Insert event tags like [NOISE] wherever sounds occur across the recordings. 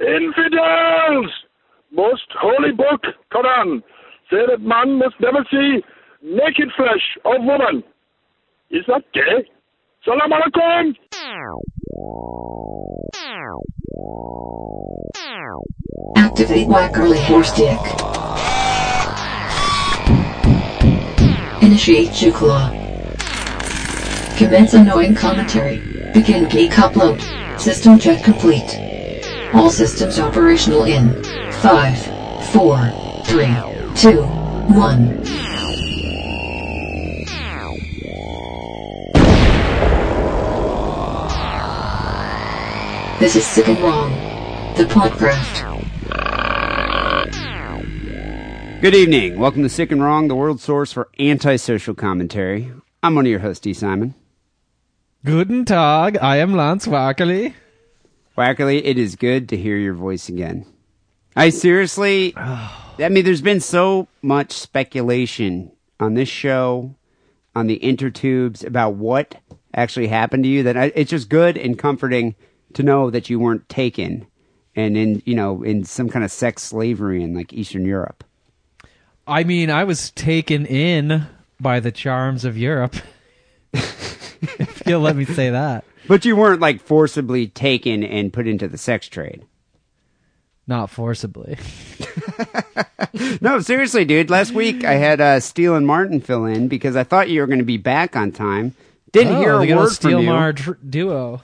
Infidels! Most holy book, Quran, say that man must never see naked flesh of woman. Is that gay? Salam alaikum! Activate Wackerle Hair Stick. Initiate Juklaw. Commence annoying commentary. Begin geek upload. System check complete. All systems operational in 5, 4, 3, 2, 1. This is Sick and Wrong, the podcast. Good evening. Welcome to Sick and Wrong, the world source for antisocial commentary. I'm one of your hosts, D. Simon. Guten Tag, I am Lance Wackerle. Wackerle, it is good to hear your voice again. I seriously, [SIGHS] I mean, there's been so much speculation on this show, on the intertubes about what actually happened to you that I, it's just good and comforting to know that you weren't taken and in, you know, in some kind of sex slavery in like Eastern Europe. I mean, I was taken in by the charms of Europe. [LAUGHS] if you'll let me say that. But you weren't like forcibly taken and put into the sex trade. Not forcibly. [LAUGHS] No, seriously, dude. Last week I had uh, Steele and Martin fill in because I thought you were going to be back on time. Didn't oh, hear a the good old word from you. Tr- duo.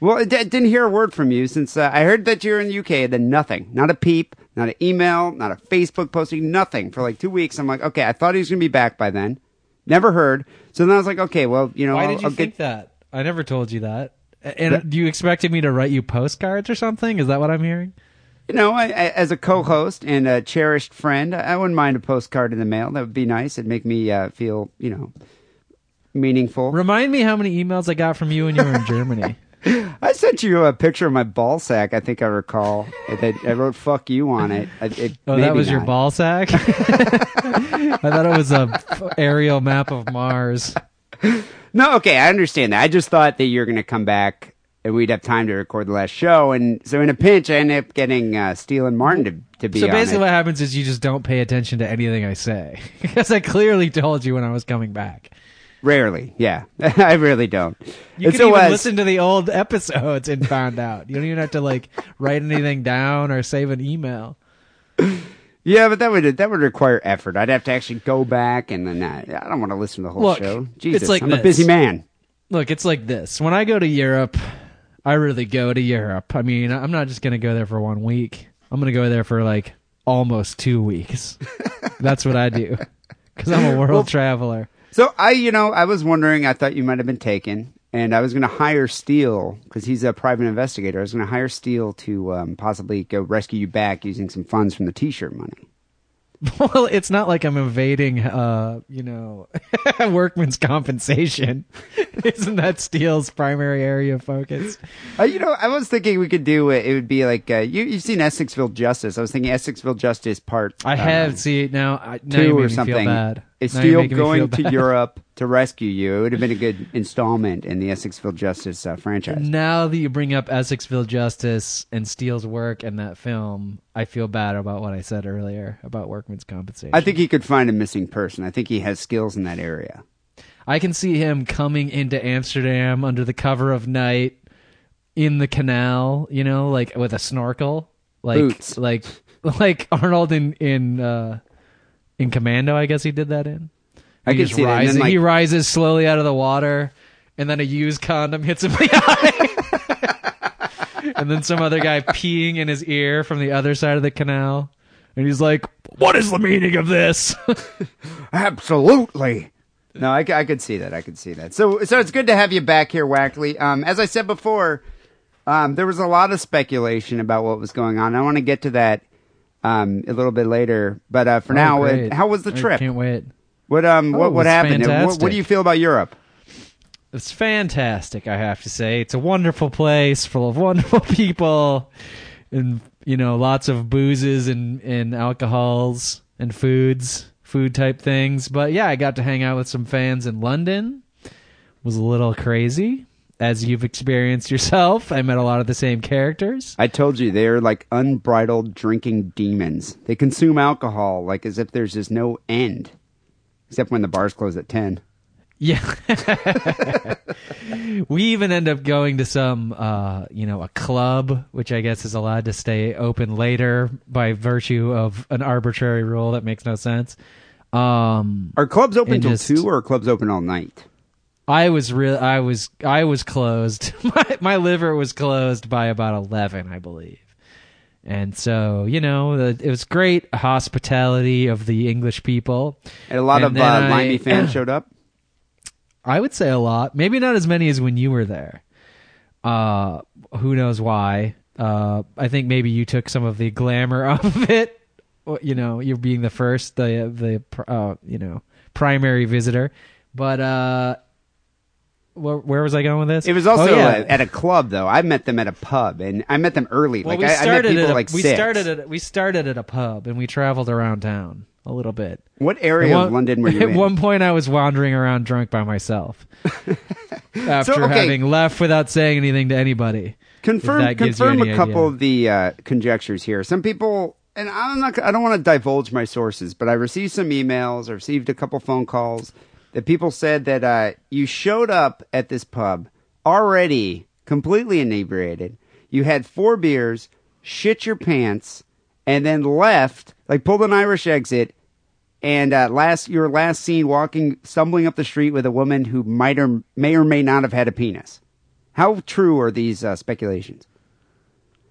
Well, I d- didn't hear a word from you since uh, I heard that you're in the UK. Then nothing, not a peep, not an email, not a Facebook posting, nothing for like two weeks. I'm like, okay, I thought he was going to be back by then. Never heard. So then I was like, okay, well, you know, Why I'll, did you I'll think get. that? I never told you that. And do you expected me to write you postcards or something? Is that what I'm hearing? You know, I, I, as a co-host and a cherished friend, I, I wouldn't mind a postcard in the mail. That would be nice. It'd make me uh, feel, you know, meaningful. Remind me how many emails I got from you when you were in Germany. [LAUGHS] [LAUGHS] I sent you a picture of my ball sack. I think I recall. That I wrote "fuck you" on it. I- it Oh, that was your not. ball sack? [LAUGHS] I thought it was a aerial map of Mars. No, okay, I understand that. I just thought that you're going to come back and we'd have time to record the last show. And so in a pinch, I ended up getting uh, Steele and Martin to, to be So basically, what happens is you just don't pay attention to anything I say [LAUGHS] because I clearly told you when I was coming back. Rarely, yeah, [LAUGHS] I really don't. You And can so, even uh, listen to the old [LAUGHS] episodes and find out. You don't even have to like write anything down or save an email. Yeah, but that would that would require effort. I'd have to actually go back and then uh, I don't want to listen to the whole Look, show. it's Jesus, like I'm a busy man. Look, it's like this. When I go to Europe, I really go to Europe. I mean, I'm not just going to go there for one week. I'm going to go there for like almost two weeks. [LAUGHS] That's what I do because I'm a world traveler. So I, you know, I was wondering. I thought you might have been taken, and I was going to hire Steele because he's a private investigator. I was going to hire Steele to um, possibly go rescue you back using some funds from the T-shirt money. [LAUGHS] Well, it's not like I'm evading, uh, you know, [LAUGHS] workman's compensation. [LAUGHS] Isn't that Steele's primary area of focus? Uh, you know, I was thinking we could do it. It would be like uh, you, you've seen Essexville Justice. I was thinking Essexville Justice Part. I have. See now, I, now two or me something. Is Now you're Steele making me going feel to bad. [LAUGHS] Europe to rescue you? It would have been a good installment in the Essexville Justice uh, franchise. Now that you bring up Essexville Justice and Steele's work in that film, I feel bad about what I said earlier about workman's compensation. I think he could find a missing person. I think he has skills in that area. I can see him coming into Amsterdam under the cover of night in the canal, you know, like with a snorkel, like Boots. like [LAUGHS] like Arnold in in uh, in Commando. I guess he did that in. I he can just see that. Rises, then, like- he rises slowly out of the water, and then a used condom hits him in the [LAUGHS] eye. and then some other guy peeing in his ear from the other side of the canal, and he's like, "What is the meaning of this?" [LAUGHS] Absolutely. No, I could see that. I could see that. So, so it's good to have you back here, Wackley. Um, as I said before, um, there was a lot of speculation about what was going on. I want to get to that um, a little bit later. But uh, for Oh, now, great. how was the trip? I can't wait. What um, Oh, what what happened? What, what do you feel about Europe? It's fantastic, I have to say. It's a wonderful place full of [LAUGHS] wonderful people and you know, lots of boozes and, and alcohols and foods, food type things. But yeah, I got to hang out with some fans in London. Was a little crazy. As you've experienced yourself. I met a lot of the same characters. I told you they're like unbridled drinking demons. They consume alcohol like as if there's just no end, except when the bars close at ten. Yeah. [LAUGHS] we even end up going to some, uh, you know, a club, which I guess is allowed to stay open later by virtue of an arbitrary rule that makes no sense. Um, Are clubs open till just- two, or are clubs open all night? I was real. I was. I was closed. [LAUGHS] my my liver was closed by about eleven, I believe. And so, you know, the, it was great hospitality of the English people. And a lot And of uh, I- Limey [CLEARS THROAT] fans showed up. I would say a lot. Maybe not as many as when you were there. Uh, who knows why? Uh, I think maybe you took some of the glamour off [LAUGHS] of it. You know, you're being the first, the the uh, you know primary visitor. But uh, where, where was I going with this? It was also oh, yeah. uh, at a club, though. I met them at a pub, and I met them early. well, like we I, I met started people at a, like we six. started at we started at a pub and we traveled around town a little bit. what At area one- of London were you [LAUGHS] At in? one point, I was wandering around drunk by myself [LAUGHS] after okay. having left without saying anything to anybody. confirm if that gives you confirm a couple idea. of the uh, conjectures here. Some people, and I'm not. I don't want to divulge my sources, but I received some emails. I received a couple phone calls that people said that uh, you showed up at this pub already completely inebriated. You had four beers, shit your pants, and then left. Like pulled an Irish exit. And uh, last, your last seen walking, stumbling up the street with a woman who might or may or may not have had a penis. How true are these uh, speculations?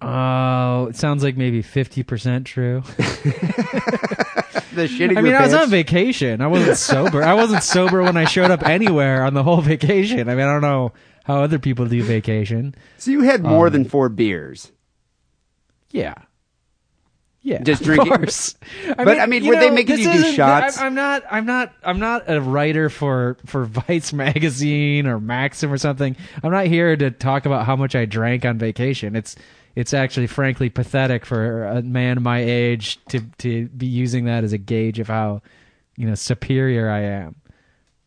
Oh, it sounds like maybe fifty percent true. [LAUGHS] [LAUGHS] [LAUGHS] The shitting I mean, I was pants? on vacation. I wasn't sober. I wasn't [LAUGHS] sober when I showed up anywhere on the whole vacation. I mean, I don't know how other people do vacation. So you had more Um, than four beers. Yeah. Yeah, Just drinking-. [LAUGHS] But, I mean, were they making you do shots? I'm, I'm not. I'm not. I'm not a writer for for Vice magazine or Maxim or something. I'm not here to talk about how much I drank on vacation. It's it's actually frankly pathetic for a man my age to to be using that as a gauge of how you know superior I am.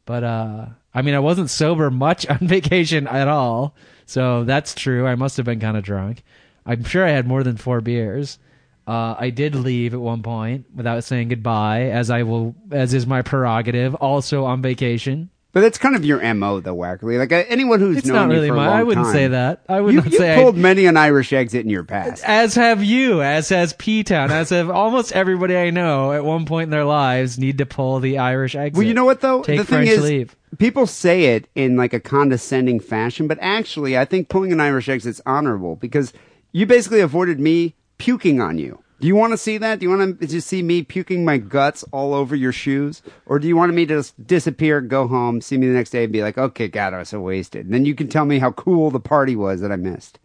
But uh, I mean, I wasn't sober much [LAUGHS] on vacation at all, so that's true. I must have been kind of drunk. I'm sure I had more than four beers. Uh, I did leave at one point without saying goodbye, as I will, as is my prerogative. Also on vacation. But that's kind of your mo, though, Wackerle. Like uh, anyone who's It's known not really you for a my. long I wouldn't time, say that. I would You, not you say. I- pulled many an Irish exit in your past. as have you, as has P Town, as have almost everybody I know at one point in their lives need to pull the Irish exit. Well, you know what though? Take the thing French is, leave. people say it in like a condescending fashion, but actually, I think pulling an Irish exit's honorable because you basically avoided me puking on you. Do you want to see that? Do you want to just see me puking my guts all over your shoes, or do you want me to just disappear, go home, see me the next day, and be like, "Okay, God, I was so wasted." And then you can tell me how cool the party was that I missed.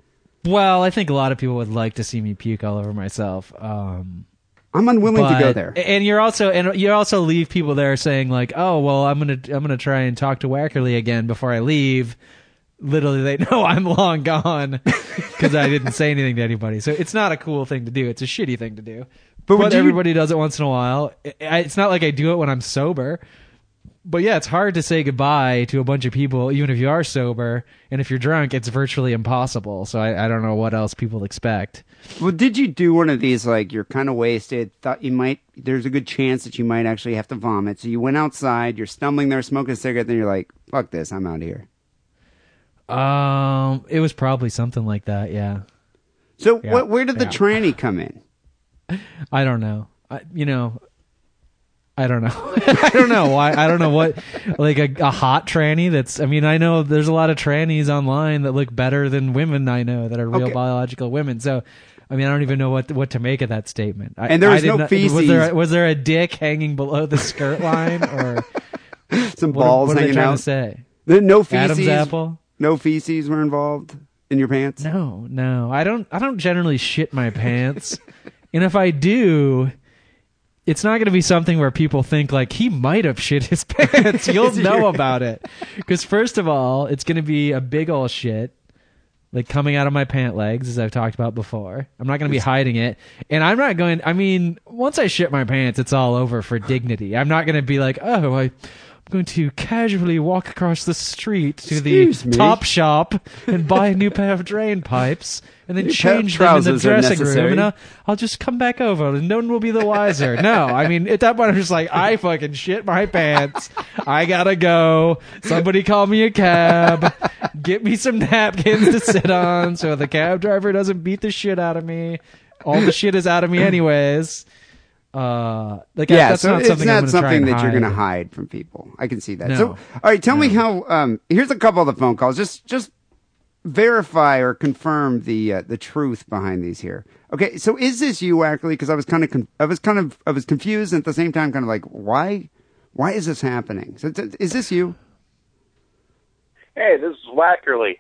Well, I think a lot of people would like to see me puke all over myself. Um, I'm unwilling to go there. And you're also and you also leave people there saying like, "Oh, well, I'm gonna I'm gonna try and talk to Wackerle again before I leave." Literally, they [LAUGHS] know I'm long gone because I didn't say anything to anybody. So it's not a cool thing to do. It's a shitty thing to do. But But, would you- everybody does it once in a while. It's not like I do it when I'm sober. But yeah, it's hard to say goodbye to a bunch of people, even if you are sober. And if you're drunk, it's virtually impossible. So I, I don't know what else people expect. Well, did you do one of these like you're kind of wasted, thought you might there's a good chance that you might actually have to vomit. So you went outside, you're stumbling there smoking a cigarette, then you're like, "Fuck this, I'm out of here." Um, it was probably something like that. Yeah. So Yeah, what, where did the yeah. tranny come in? [LAUGHS] I don't know. I, you know, I don't know. [LAUGHS] I don't know why. I don't know what, like a, a hot tranny that's, I mean, I know there's a lot of trannies online that look better than women I know that are real Okay. biological women. So, I mean, I don't even know what what to make of that statement. I, And there was no not- feces. Was there, was there a dick hanging below the skirt line or [LAUGHS] Some what, balls what are they hanging trying out. to say? No feces. Adam's apple? No feces were involved in your pants. No, no. I don't I don't generally shit my pants. [LAUGHS] and if I do, it's not going to be something where people think like he might have shit his [LAUGHS] pants. You'll [LAUGHS] know about it. Cuz first of all, it's going to be a big old shit like coming out of my pant legs as I've talked about before. I'm not going to be hiding it. And I'm not going I mean, once I shit my pants, it's all over for dignity. I'm not going to be like, "Oh, I I'm going to casually walk across the street to Excuse the me? Topshop and buy a new pair of drain pipes and then New change them in the dressing room and I'll, I'll just come back over and no one will be the wiser. [LAUGHS] no, I mean, at that point, I'm just like, I fucking shit my pants. I gotta go. Somebody call me a cab. Get me some napkins to sit on so the cab driver doesn't beat the shit out of me. All the shit is out of me anyways. Uh, like yeah, that's so not it's something not something and that you're going to hide from people. I can see that. No. So, all right, tell me how. Um, here's a couple of the phone calls. Just, just verify or confirm the uh, the truth behind these here. Okay, so is this you actually? Because I was kind of, con- I was kind of, I was confused and at the same time, kind of like, why, why is this happening? So, t- is this you? Hey, this is Wackerle.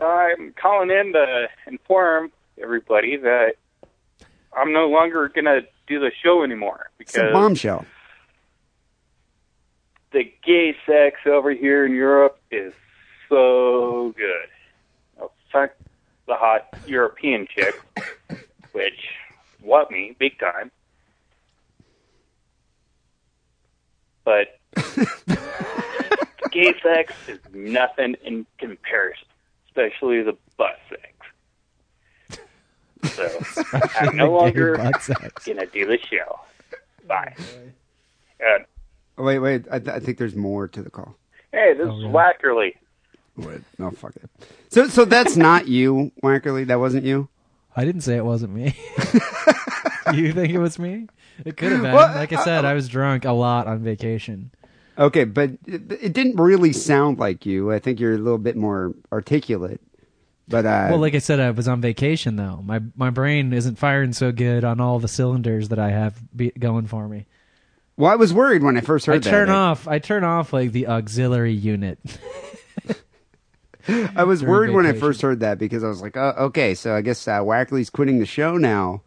I'm calling in to inform everybody that I'm no longer going to do the show anymore It's a because bombshell. the gay sex over here in Europe is so good. Oh, fuck the hot European chick, [COUGHS] which what me big time. But [LAUGHS] gay sex is nothing in comparison, especially the butt sex. So [LAUGHS] I'm no longer gonna do the show. Bye. Uh, Oh, wait, wait. I, th- I think there's more to the call. hey, this Oh, is really? Wackerle. Wait, no, fuck it. So, so that's not you, Wackerle. That wasn't you. I didn't say it wasn't me. [LAUGHS] you think it was me? It could have been. Well, like I said, I was drunk a lot on vacation. Okay, but it, it didn't really sound like you. I think you're a little bit more articulate. But uh, Well, like I said, I was on vacation though. My my brain isn't firing so good on all the cylinders that I have be- going for me. well, I was worried when I first heard I that. turn off. I turn off like the auxiliary unit. [LAUGHS] I was worried when I first heard that because I was like, oh, okay, so I guess uh, Wackerle's quitting the show now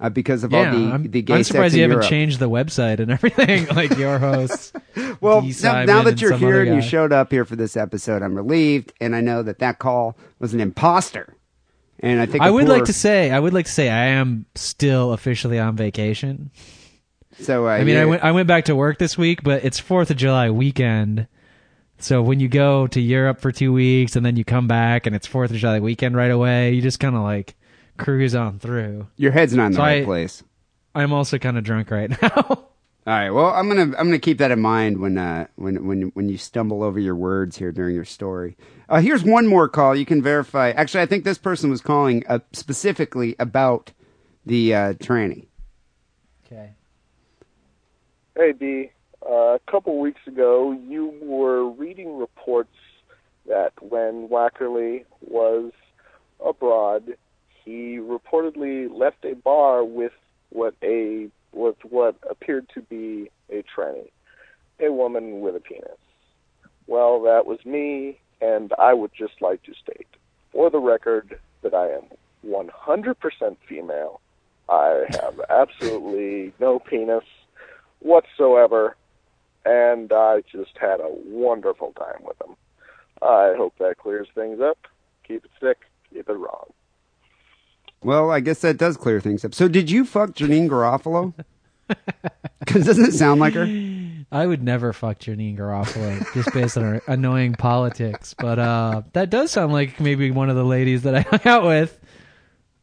uh, because of yeah, all the I'm, the gay I'm surprised you haven't Europe. changed the website and [LAUGHS] everything like your hosts. [LAUGHS] Well, now, now that you're here and you showed up here for this episode, I'm relieved, and I know that that call was an imposter. And I think I would poor- like to say, I would like to say, I am still officially on vacation. So uh, I mean, I went I went back to work this week, but it's Fourth of July weekend. So when you go to Europe for two weeks and then you come back and it's Fourth of July weekend right away, you just kind of like cruise on through. your head's not in the So right I- place. I'm also kind of drunk right [LAUGHS] now. All right. Well, I'm gonna I'm gonna keep that in mind when uh when when when you stumble over your words here during your story. Uh, here's one more call. You can verify. Actually, I think this person was calling uh, specifically about the uh, tranny. okay. Hey, D. Uh, a couple weeks ago, you were reading reports that when Wackerle was abroad, he reportedly left a bar with what a with what appeared to be a tranny, a woman with a penis. Well, that was me, and I would just like to state, for the record, that I am 100% female. I have absolutely no penis whatsoever, and I just had a wonderful time with him. I hope that clears things up. Keep it sick, keep it wrong. Well, I guess that does clear things up. So, did you fuck Janeane Garofalo? [LAUGHS] Because doesn't it sound like her? I would never fuck Janeane Garofalo just based on her [LAUGHS] annoying politics, but uh, that does sound like maybe one of the ladies that I [LAUGHS] hung out with.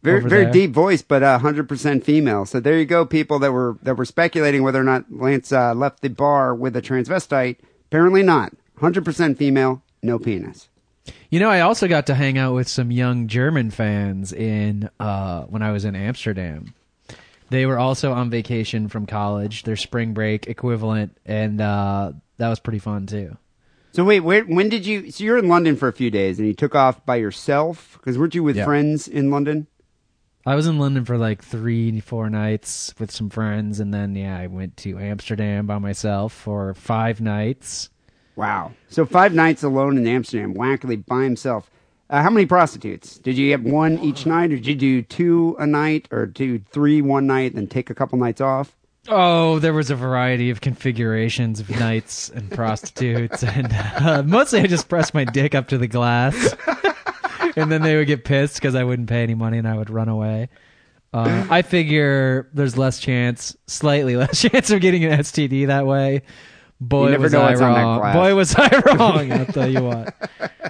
Very very there. deep voice, but uh, hundred percent female. So there you go, people that were that were speculating whether or not Lance uh, left the bar with a transvestite. Apparently not. Hundred percent female, no penis. You know, I also got to hang out with some young German fans in uh, when I was in Amsterdam. They were also on vacation from college, their spring break equivalent, and uh, that was pretty fun too. So wait, where, when did you? So you're in London for a few days, and you took off by yourself because weren't you with Yeah. friends in London? I was in London for like three, four nights with some friends, and then yeah, I went to Amsterdam by myself for five nights. Wow. So five nights alone in Amsterdam, Wackerle by himself. Uh, how many prostitutes? Did you have one each night, or did you do two a night, or do three one night, then take a couple nights off? Oh, there was a variety of configurations of nights and prostitutes, and uh, mostly I just pressed my dick up to the glass, and then they would get pissed because I wouldn't pay any money and I would run away. Uh, I figure there's less chance, slightly less [LAUGHS] chance of getting an STD that way, Boy, never was know I what's on that wrong. Boy, was I [LAUGHS] wrong. I'll tell you what.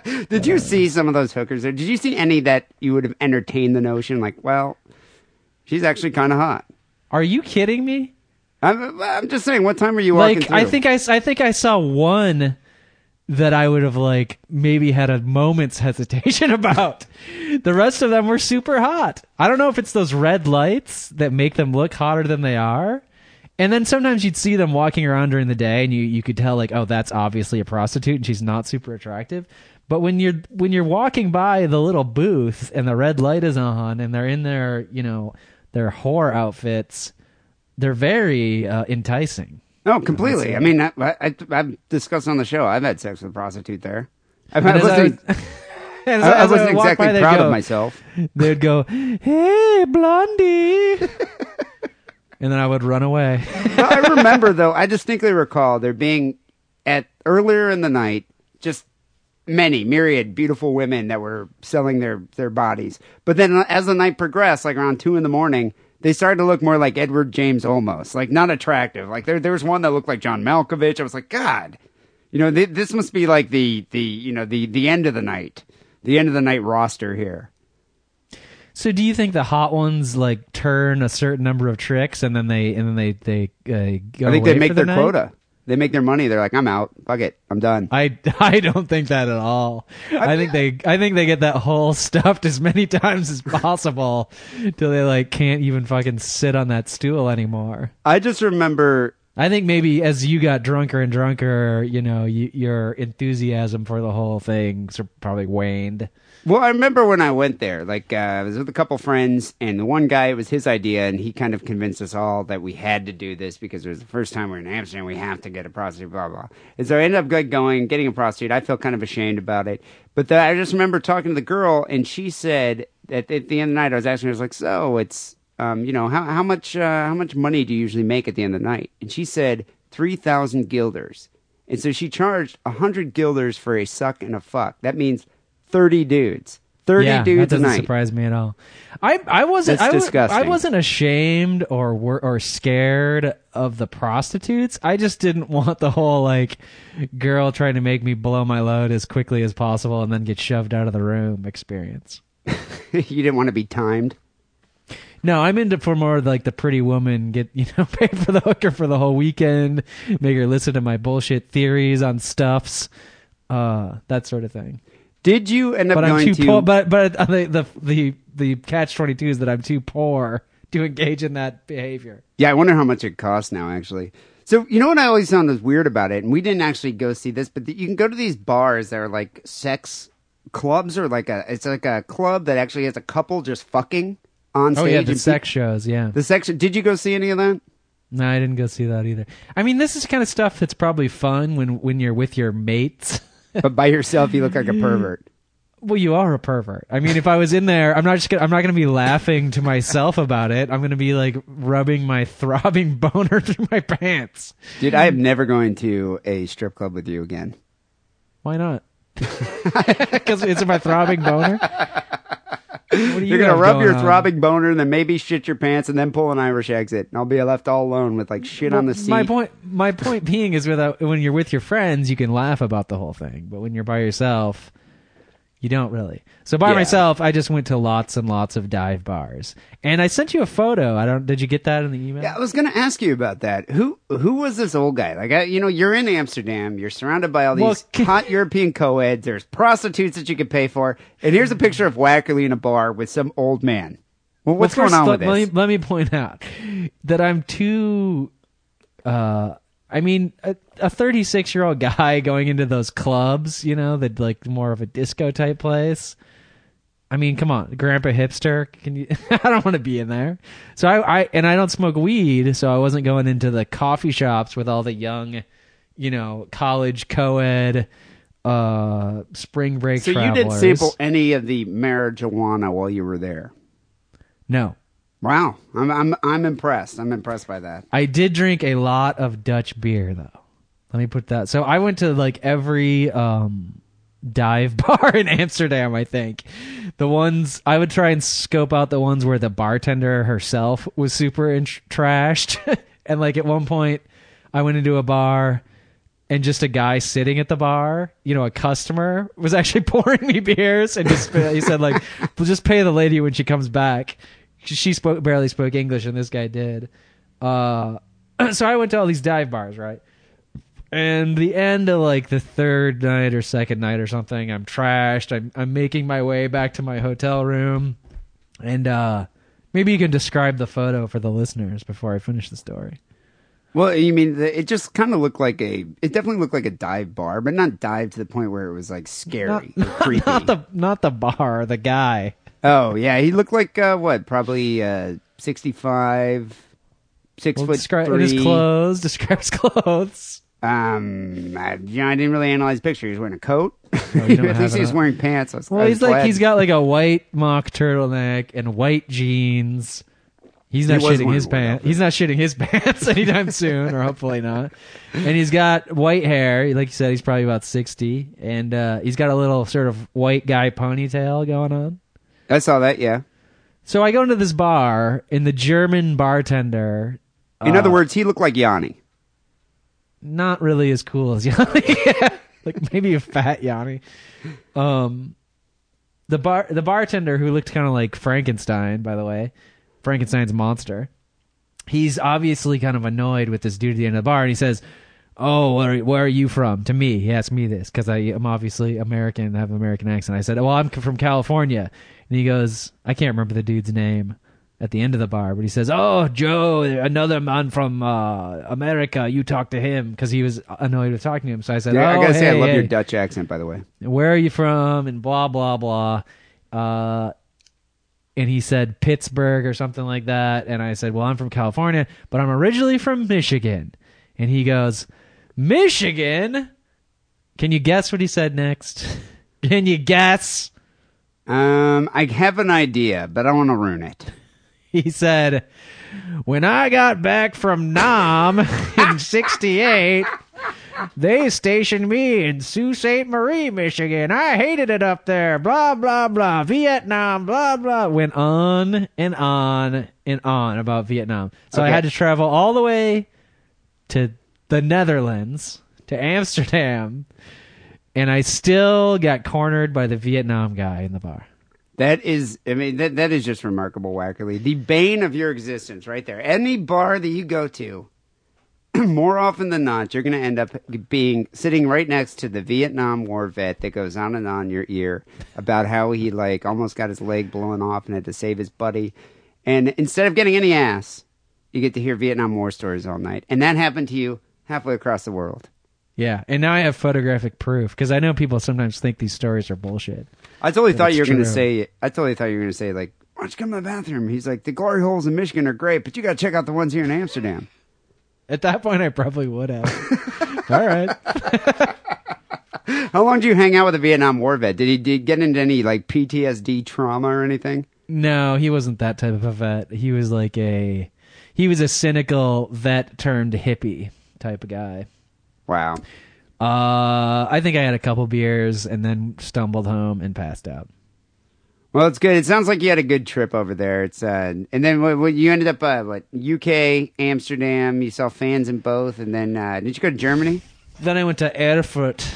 [LAUGHS] Did you see some of those hookers there? Did you see any that you would have entertained the notion like, well, she's actually kind of hot? Are you kidding me? I'm, I'm just saying, what time were you walking Like, through? I think I, s- I think I saw one that I would have like maybe had a moment's hesitation [LAUGHS] about. The rest of them were super hot. I don't know if it's those red lights that make them look hotter than they are. And then sometimes you'd see them walking around during the day and you, you could tell like, oh, that's obviously a prostitute and she's not super attractive. But when you're when you're walking by the little booth and the red light is on and they're in their, you know, their whore outfits, they're very uh, enticing. No, completely. I mean, I, I, I've discussed on the show. I've had sex with a prostitute there. I, I And as I wasn't, was- [LAUGHS] as I, I as wasn't exactly by, proud go- of myself. [LAUGHS] They'd go, "Hey, blondie," [LAUGHS] and then I would run away. [LAUGHS] I remember though. I distinctly recall there being at earlier in the night just many myriad beautiful women that were selling their their bodies. But then uh, as the night progressed, like around two in the morning, they started to look more like Edward James Olmos, like not attractive. Like there there was one that looked like John Malkovich. I was like, God, you know, th- this must be like the the you know the the end of the night, the end of the night roster here. So, do you think the hot ones like turn a certain number of tricks and then they and then they they uh, go? I think they make the their quota. They make their money. They're like, I'm out. Fuck it. I'm done. I, [LAUGHS] I don't think that at all. I think they I think they get that hole [LAUGHS] stuffed as many [LAUGHS] times as possible till they like can't even fucking sit on that stool anymore. I just remember I think maybe as you got drunker and drunker, you know, you, your enthusiasm for the whole thing probably waned. Well, I remember when I went there. Like, uh, I was with a couple friends, and the one guy, it was his idea, and he kind of convinced us all that we had to do this because it was the first time we were in Amsterdam. We have to get a prostitute, blah blah. And so I ended up going, getting a prostitute. I felt kind of ashamed about it, but the, I just remember talking to the girl, and she said at, at the end of the night, I was asking her, I was like, "So it's, um, you know, how how much uh, how much money do you usually make at the end of the night?" And she said three thousand guilders, and so she charged hundred guilders for a suck and a fuck. That means thirty dudes. Thirty yeah, dudes that doesn't a night. surprise me at all. I I wasn't That's I, disgusting. I wasn't ashamed or wor- or scared of the prostitutes. I just didn't [LAUGHS] want the whole like girl trying to make me blow my load as quickly as possible and then get shoved out of the room experience. [LAUGHS] you didn't want to be timed. No, I'm into for more like the pretty woman get [LAUGHS] you know pay for the hooker for the whole weekend, make her listen to my bullshit theories on stuffs, uh, that sort of thing. Did you end up But I'm going too to? poor. But but the the the, the catch twenty two is that I'm too poor [LAUGHS] to engage in that behavior. yeah, I wonder how much it costs now. Actually, so you know what I always found was weird about it, and we didn't actually go see this, but you can go to these bars that are like sex clubs, or like a it's like a club that actually has a couple just fucking on stage. Oh yeah, the and sex shows. Yeah. The sex. Did you go see any of that? No, I didn't go see that either. I mean, this is kind of stuff that's probably fun when when you're with your mates. [LAUGHS] but by yourself, you look like a pervert. Well, you are a pervert. I mean, if I was in there, I'm not just gonna, I'm not going to be laughing to myself about it. I'm going to be like rubbing my [LAUGHS] throbbing boner through my pants. Dude, I am never going to a strip club with you again. Why not? [LAUGHS] Because it's my throbbing boner. You You're gonna rub going your on? throbbing boner, and then maybe shit your pants, and then pull an Irish exit, and I'll be left all alone with like shit on the seat. My point, my point being is, without when you're with your friends, you can laugh about the whole thing, but when you're by yourself, you don't really. So by Yeah. myself, I just went to lots and lots of dive bars, and I sent you a photo. I don't. Did you get that in the email? Yeah, I was gonna ask you about that. Who who was this old guy? Like, I, you know, you're in Amsterdam. You're surrounded by all these Well, can- hot European co-eds. There's prostitutes that you could pay for, and here's a picture of Wackerle in a bar with some old man. Well, what's Well, going first, on let, with this? let me, let me point out that I'm too. Uh, I mean, a 36 year old guy [LAUGHS] going into those clubs, you know, that like more of a disco type place. I mean, come on, Grandpa hipster. Can you? [LAUGHS] I don't want to be in there. So I, I, and I don't smoke weed, so I wasn't going into the coffee shops with all the young, you know, college co-ed, uh, spring break. so you didn't sample any of the marijuana while you were there. No, Wow, I'm I'm I'm impressed. I'm impressed by that. I did drink a lot of Dutch beer though. Let me put that. So I went to like every um dive [LAUGHS] bar in Amsterdam, I think. The ones I would try and scope out the ones where the bartender herself was super in- trashed. [LAUGHS] and like at one point I went into a bar and just a guy sitting at the bar, you know, a customer was actually [LAUGHS] pouring me beers and just he said like, "We'll just pay the lady when she comes back." She spoke barely spoke English, and this guy did. Uh, [CLEARS THROAT] so I went to all these dive bars, right? And the end of like the third night or second night or something, I'm trashed. I'm I'm making my way back to my hotel room, and uh, maybe you can describe the photo for the listeners before I finish the story. Well, you mean the, it just kind of looked like a. It definitely looked like a dive bar, but not dive to the point where it was like scary or [LAUGHS] creepy. Not the not the bar, the guy. Oh yeah, he looked like uh, what? Probably uh, sixty-five, six Well, foot describe three. his clothes. [LAUGHS] Describe his clothes. Um, I, you know, I didn't really analyze the picture. He was wearing a coat. Oh, [LAUGHS] At least he was wearing pants. Was, Well, he's like he's got like a white mock turtleneck and white jeans. He's not He shitting his wearing a white pants. He's not shitting his [LAUGHS] pants anytime soon, or hopefully not. And he's got white hair. Like you said, he's probably about sixty, and uh, he's got a little sort of white guy ponytail going on. I saw that. Yeah. So I go into this bar, and the German bartender, In Uh, other words, he looked like Yanni. not really as cool as [LAUGHS] Yanni. [LAUGHS] like maybe a fat Yanni. Um, the bar the bartender who looked kind of like Frankenstein, by the way, Frankenstein's monster. He's obviously kind of annoyed with this dude at the end of the bar, and he says, "Oh, where are, where are you from?" To me, he asked me this because I am obviously American and have an American accent. I said, "Well, I'm from California," and he goes, "I can't remember the dude's name." At the end of the bar, but he says, "Oh, Joe, another man from uh, America. You talk to him because he was annoyed with talking to him." So I said, Yeah, I "Oh, gotta say, I hey, love your. Dutch accent, by the way. where are you from and blah blah blah uh and he said pittsburgh or something like that and i said well i'm from california but i'm originally from michigan and he goes michigan can you guess what he said next [LAUGHS] can you guess Um, I have an idea, but I want to ruin it. [LAUGHS] he said when i got back from nam [LAUGHS] in 68 they stationed me in Sault Ste. Marie, Michigan. I hated it up there. Blah, blah, blah. Vietnam, blah, blah. Went on and on and on about Vietnam. So I had to travel all the way to the Netherlands, to Amsterdam, and I still got cornered by the Vietnam guy in the bar. That is, I mean, that that is just remarkable, Wackerle. The bane of your existence, right there. Any bar that you go to, [CLEARS THROAT] more often than not, you're going to end up being sitting right next to the Vietnam War vet that goes on and on your ear about how he like almost got his leg blown off and had to save his buddy. And instead of getting any ass, you get to hear Vietnam War stories all night, and that happened to you halfway across the world. Yeah, and now I have photographic proof because I know people sometimes think these stories are bullshit. I totally thought you were going to say. I totally thought you were going to say like, "Why don't you come to the bathroom?" He's like, "The glory holes in Michigan are great, but you got to check out the ones here in Amsterdam." At that point, I probably would have. [LAUGHS] All right. [LAUGHS] How long did you hang out with a Vietnam War vet? Did he did he get into any like PTSD trauma or anything? No, he wasn't that type of a vet. He was like a he was a cynical vet turned hippie type of guy. Wow. Uh I think I had a couple beers and then stumbled home and passed out. Well, it's good. It sounds like you had a good trip over there. It's uh, and then what, what you ended up uh, what UK, Amsterdam. You saw fans in both, and then uh, did you go to Germany? Then I went to Erfurt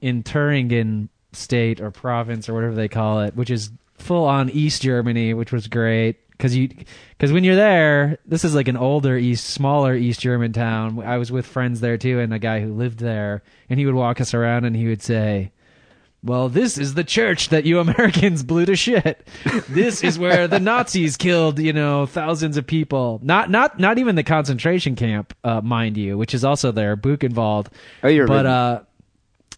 in Thuringen state or province or whatever they call it, which is full on East Germany, which was great because you because when you're there, this is like an older East, smaller East German town. I was with friends there too, and a guy who lived there, and he would walk us around and he would say. Well, this is the church that you [LAUGHS] Americans blew to shit. This is where the Nazis killed, you know, thousands of people. Not, not, not even the concentration camp, uh, mind you, which is also there, Buchenwald. Oh, you're but uh,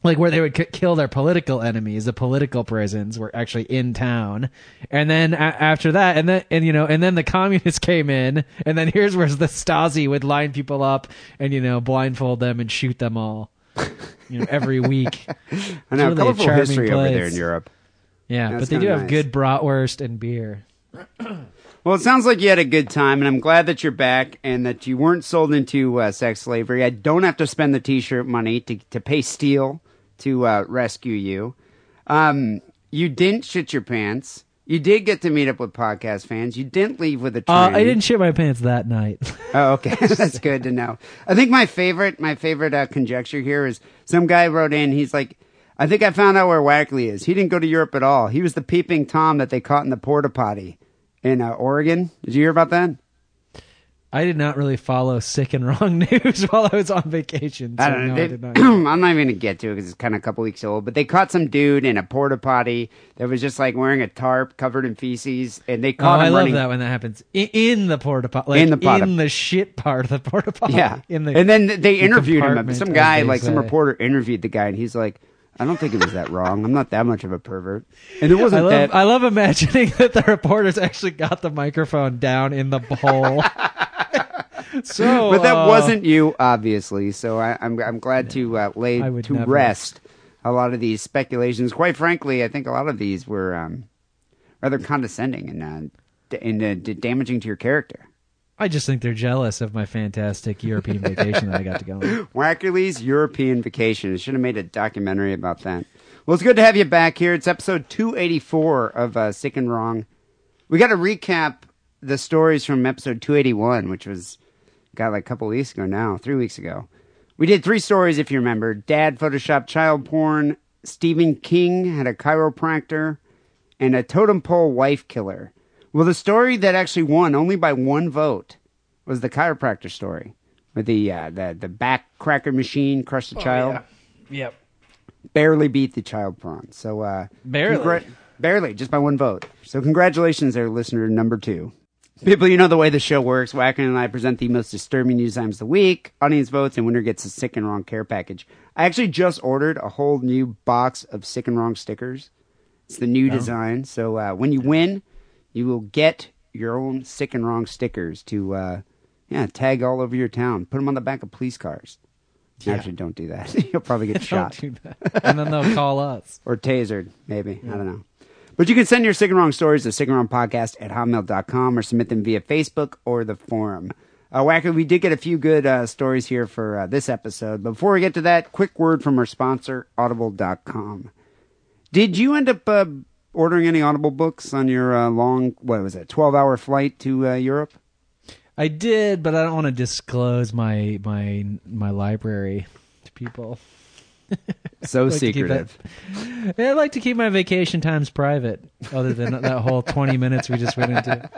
like where they would k- kill their political enemies. The political prisons were actually in town, and then a- after that, and then and you know, and then the communists [LAUGHS] came in, and then here's where the Stasi would line people up and you know blindfold them and shoot them all. You know, every [LAUGHS] week. I know really a colorful history over there in Europe. Yeah, That's but they do kinda have good bratwurst and beer. [CLEARS THROAT] Well, it sounds like you had a good time, and I'm glad that you're back and that you weren't sold into uh, sex slavery. I don't have to spend the T-shirt money to to pay Steele to uh, rescue you. Um, you didn't shit your pants. You did get to meet up with podcast fans. You didn't leave with a Uh. I didn't shit my pants that night. [LAUGHS] Oh, okay. [LAUGHS] That's good to know. I think my favorite, my favorite uh, conjecture here is some guy wrote in. He's like, I think I found out where Wackley is. He didn't go to Europe at all. He was the peeping tom that they caught in the porta potty in uh, Oregon. Did you hear about that? I did not really follow sick and wrong [LAUGHS] news while I was on vacation. So I don't know. no, They- I did not. [CLEARS THROAT] I'm not even gonna get to it because it's kind of a couple weeks old. But they caught some dude in a porta potty that was just like wearing a tarp covered in feces, and they Oh, caught him I love running. that when that happens in, in the porta potty, like In the in the shit part of the porta potty. Yeah, in the and then they the interviewed him. Some guy, like some reporter, interviewed the guy, and he's like, "I don't think it was that wrong. I'm not that much of a pervert." And it wasn't I love that. I love imagining [LAUGHS] that the reporters actually got the microphone down in the hole. [LAUGHS] so, but that uh, wasn't you, obviously. So I, I'm I'm glad to uh, lay to never. rest a lot of these speculations. Quite frankly, I think a lot of these were um, rather condescending and uh, and uh, damaging to your character. I just think they're jealous of my fantastic European [LAUGHS] vacation that I got to go on. Wackerle's European Vacation. I should have made a documentary about that. Well, it's good to have you back here. It's episode 284 of uh, Sick and Wrong. We got to recap the stories from episode 281, which was got like a couple weeks ago now, three weeks ago. We did three stories, if you remember. Dad photoshopped child porn. Stephen King had a chiropractor, and a totem pole wife killer. Well, the story that actually won only by one vote was the chiropractor story, with the uh, the the back cracker machine crushed the child. Yep. Barely beat the child prawn. So uh, Barely? barely, just by one vote. So congratulations, there, listener number two. People, you know the way the show works. Wacken and I present the most disturbing news items of the week. Audience votes, and winner gets a sick and wrong care package. I actually just ordered a whole new box of sick and wrong stickers. It's the new design. So uh, when you win, you will get your own sick and wrong stickers to uh, yeah tag all over your town. Put them on the back of police cars. Actually, don't do that. [LAUGHS] You'll probably get [LAUGHS] shot Don't do that. And then they'll call us. [LAUGHS] or tasered, maybe. I don't know. But you can send your Sick and Wrong stories to Sick and Wrong Podcast at hotmail.com or submit them via Facebook or the forum. Uh, Wacker, we did get a few good uh, stories here for uh, this episode. But before we get to that, quick word from our sponsor, Audible.com. Did you end up uh, ordering any Audible books on your uh, long, what was it, 12 hour flight to uh, Europe? I did, but I don't want to disclose my my my library to people. [LAUGHS] So Like secretive. I like to keep my vacation times private, other than that whole twenty minutes we just went into.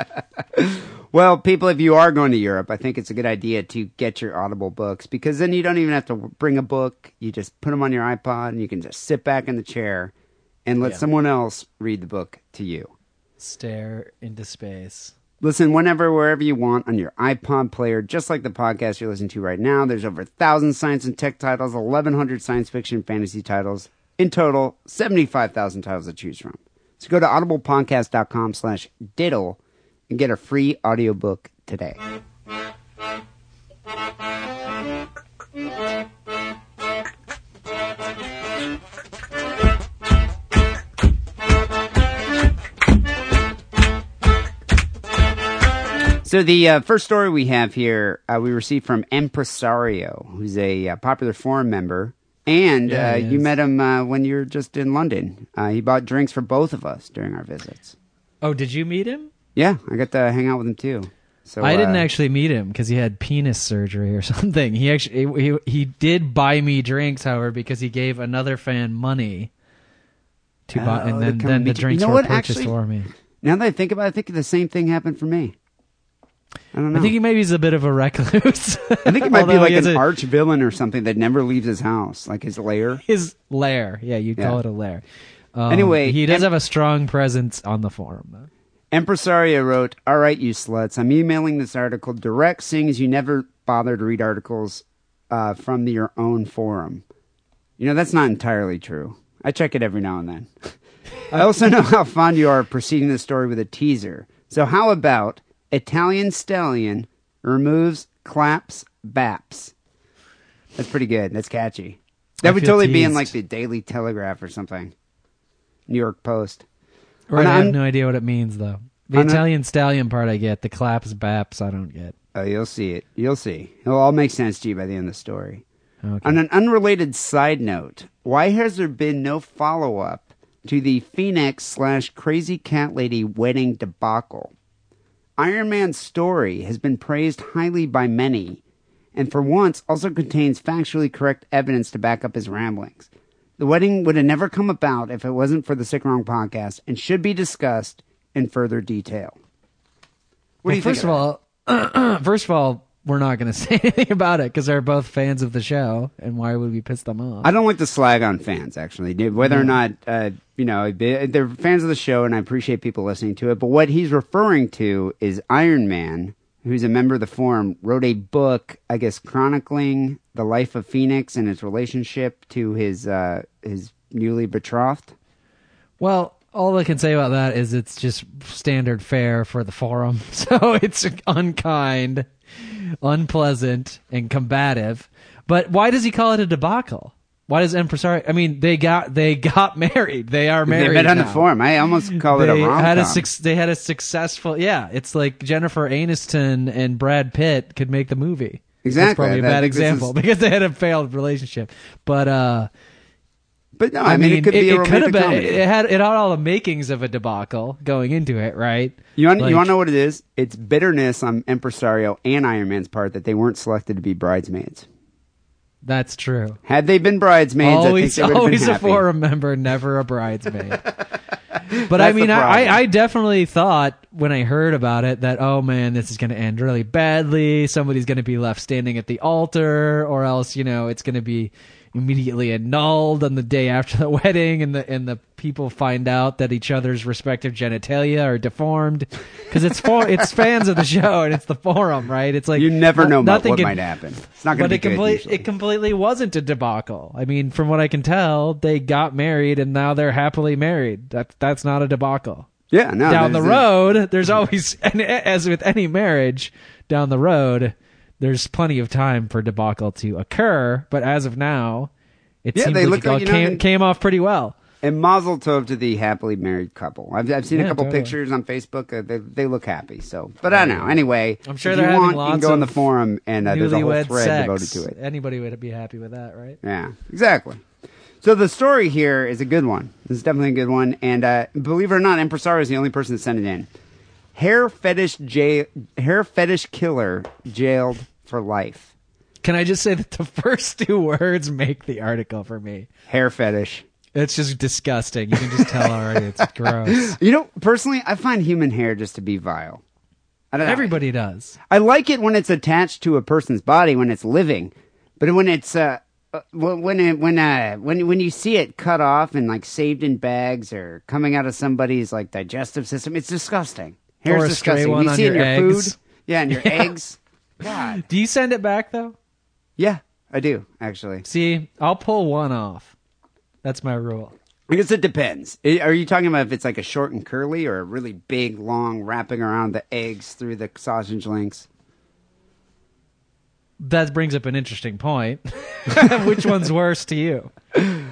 Well, people, if you are going to Europe, I think it's a good idea to get your Audible books because then you don't even have to bring a book. You just put them on your iPod and you can just sit back in the chair and let Yeah. someone else read the book to you. Stare into space. Listen whenever, wherever you want on your iPod player, just like the podcast you're listening to right now. There's over thousand science and tech titles, 1,100 science fiction fantasy titles. In total, 75,000 titles to choose from. So go to audiblepodcast.com slash diddle and get a free audiobook today. So the uh, first story we have here, uh, we received from Empresario, who's a uh, popular forum member, and Yeah, uh, you met him uh, when you were just in London. Uh, he bought drinks for both of us during our visits. Oh, did you meet him? Yeah, I got to hang out with him too. So I didn't actually meet him because he had penis surgery or [LAUGHS] something. He actually he, he did buy me drinks, however, because he gave another fan money to buy, Oh, and then then the drinks You know were what, purchased actually- for me. Now that I think about it, I think the same thing happened for me. I don't know. I think he maybe is a bit of a recluse. I think he might be Although like he an a- arch villain or something that never leaves his house, like his lair. his lair. Yeah, you'd Yeah. call it a lair. Um, Anyway, he does have a strong presence on the forum. Though. Empresario wrote, All right, you sluts, I'm emailing this article direct, seeing as you never bother to read articles uh, from the, your own forum. You know, that's not entirely true. I check it every now and then. [LAUGHS] I also know how fond you are of preceding the story with a teaser. So, how about Italian Stallion removes claps baps? That's pretty good. That's catchy. That I would totally be in like the Daily Telegraph or something. New York Post. Right, I have no idea what it means though. The a- Italian stallion part I get. The claps, baps, I don't get. Oh, you'll see it. You'll see. It'll all make sense to you by the end of the story. Okay. On an unrelated side note, why has there been no follow up to the Phoenix slash Crazy Cat Lady wedding debacle. Iron Man's story has been praised highly by many, and for once also contains factually correct evidence to back up his ramblings. The wedding would have never come about if it wasn't for the Sick Wrong podcast and should be discussed in further detail. What Well, do you think? first of all, [CLEARS THROAT] first of all, we're not going [LAUGHS] to say anything about it because they're both fans of the show, and why would we piss them off? I don't like to slag on fans, actually, dude, whether or not, uh, you know, they- they're fans of the show and I appreciate people listening to it. But what he's referring to is Iron Man, who's a member of the forum, wrote a book, I guess, chronicling the life of Phoenix and his relationship to his, uh, his newly betrothed. Well, all I can say about that is it's just standard fare for the forum. [LAUGHS] So it's unkind, unpleasant, and combative. But why does he call it a debacle? Why does Empresario? I mean, they got they got [LAUGHS] married. They are married. they met on the forum. I almost call it a rom had a suc they had a successful. Yeah, it's like Jennifer Aniston and Brad Pitt could make the movie. That's Exactly. probably a I bad example is- [LAUGHS] because they had a failed relationship. But uh, But no, I, mean, it could be a have been. comedy. It had it had all the makings of a debacle going into it, right? You want, Like- you want to know what it is? It's bitterness on Empresario and Iron Man's part that they weren't selected to be bridesmaids. That's true. Had they been bridesmaids, always, I think they would have always been a happy. forum member, never a bridesmaid. [LAUGHS] but I mean, I I definitely thought when I heard about it that oh man, this is going to end really badly. Somebody's going to be left standing at the altar, or else you know it's going to be immediately annulled on the day after the [LAUGHS] wedding, and the and the people find out that each other's respective genitalia are deformed because it's for it's fans of the show and it's the forum, right? It's like You never know nothing what can- might happen. It's not going to it be good. complete, usually. it completely wasn't a debacle. I mean, from what I can tell, they got married and now they're happily married. That that's not a debacle. yeah, no. down the road, there's always, [LAUGHS] and as with any marriage, down the road, there's plenty of time for debacle to occur. But as of now, it Yeah, seems they like look like, you know, came they- came off pretty well. And Mazel Tov to the happily married couple. I've, I've seen a couple totally. pictures on Facebook. Uh, they, they look happy. So, but I don't know. Anyway, I'm sure if they're you having want, you can go on the forum and uh, there's a whole thread sex. devoted to it. Anybody would be happy with that, right? Yeah, exactly. So the story here is a good one. This is definitely a good one. And uh, believe it or not, Empresario is the only person that sent it in. Hair fetish jail, hair fetish killer jailed for life. Can I just say that the [LAUGHS] first two words make the article for me? Hair fetish. It's just disgusting. You can just tell already. It's [LAUGHS] gross. You know, personally, I find human hair just to be vile. I don't know. Everybody does. I like it when it's attached to a person's body when it's living, but when it's uh, uh, when when it, when uh when when you see it cut off and like saved in bags or coming out of somebody's like digestive system, it's disgusting. Hair's Or a stray disgusting. one you on see it in your your eggs. food, yeah, and your [LAUGHS] eggs. God, Do you send it back though? yeah, I do actually. See, I'll pull one off. That's my rule. I guess it depends. Are you talking about if it's like a short and curly or a really big, long, wrapping around the eggs through the sausage links? That brings up an interesting point. [LAUGHS] Which one's worse to you? [LAUGHS]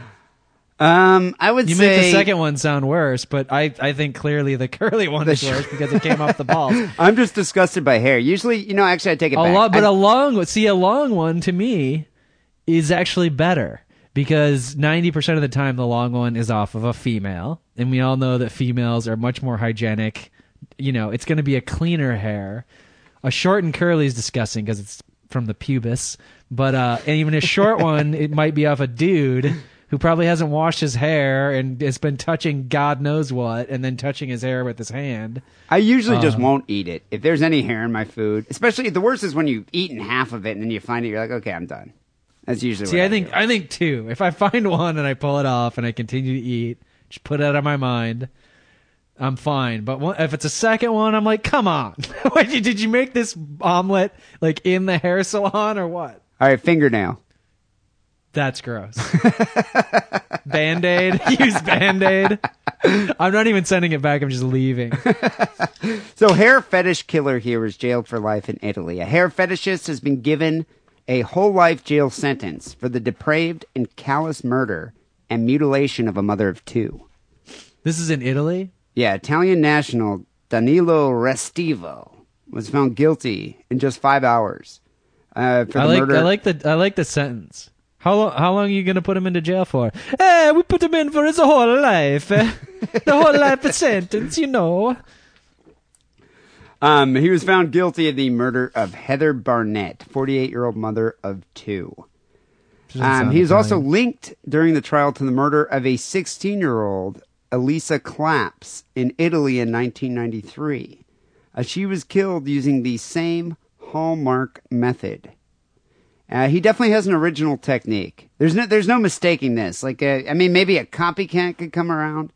Um, I would You say make the second one sound worse, but I, I think clearly the [LAUGHS] curly one is worse because it came off the balls. [LAUGHS] I'm just disgusted by hair. Usually, you know, actually, I take it A back. lo- but I- a long see a long one to me is actually better because 90% of the time the long one is off of a female and we all know that females are much more hygienic you know it's going to be a cleaner hair a short and curly is disgusting because it's from the pubis but uh and even a short [LAUGHS] one it might be off a dude who probably hasn't washed his hair and has been touching god knows what and then touching his hair with his hand I usually just Uh. won't eat it if there's any hair in my food. Especially the worst is when you've eaten half of it and then you find it, you're like, okay, I'm done. That's usually. See, what I think do. I think two. If I find one and I pull it off and I continue to eat, just put it out of my mind, I'm fine. But one, if it's a second one, I'm like, come on, [LAUGHS] did did you make this omelet like in the hair salon or what? All right, fingernail. That's gross. [LAUGHS] Band aid. [LAUGHS] Use band aid. I'm not even sending it back. I'm just leaving. [LAUGHS] So, hair fetish killer here is jailed for life in Italy. A hair fetishist has been given a whole life jail sentence for the depraved and callous murder and mutilation of a mother of two. This is in Italy. Yeah, Italian national Danilo Restivo was found guilty in just five hours uh, for I the like murder. I like the I like the sentence. How long? How long are you gonna put him into jail for? Eh, we put him in for his whole life, eh? [LAUGHS] the whole life sentence, you know. Um, he was found guilty of the murder of Heather Barnett, 48 year old mother of two. Um, he was also linked during the trial to the murder of a 16 year old Elisa Claps in Italy in 1993. Uh, she was killed using the same hallmark method. Uh, he definitely has an original technique. There's no, there's no mistaking this. Like, uh, I mean, maybe a copycat could come around,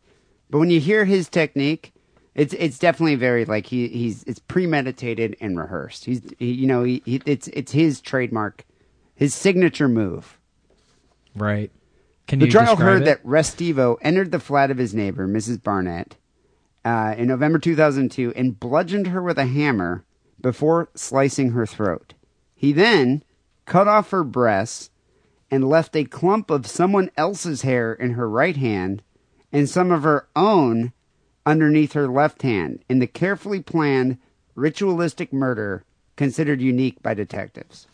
but when you hear his technique, it's it's definitely very like he he's it's premeditated and rehearsed. He's he, you know he, he it's it's his trademark, his signature move. right. Can The you trial heard it? that Restivo entered the flat of his neighbor, Mrs. Barnett, uh, in November 2002 and bludgeoned her with a hammer before slicing her throat. He then cut off her breasts and left a clump of someone else's hair in her right hand and some of her own underneath her left hand in the carefully planned ritualistic murder considered unique by detectives.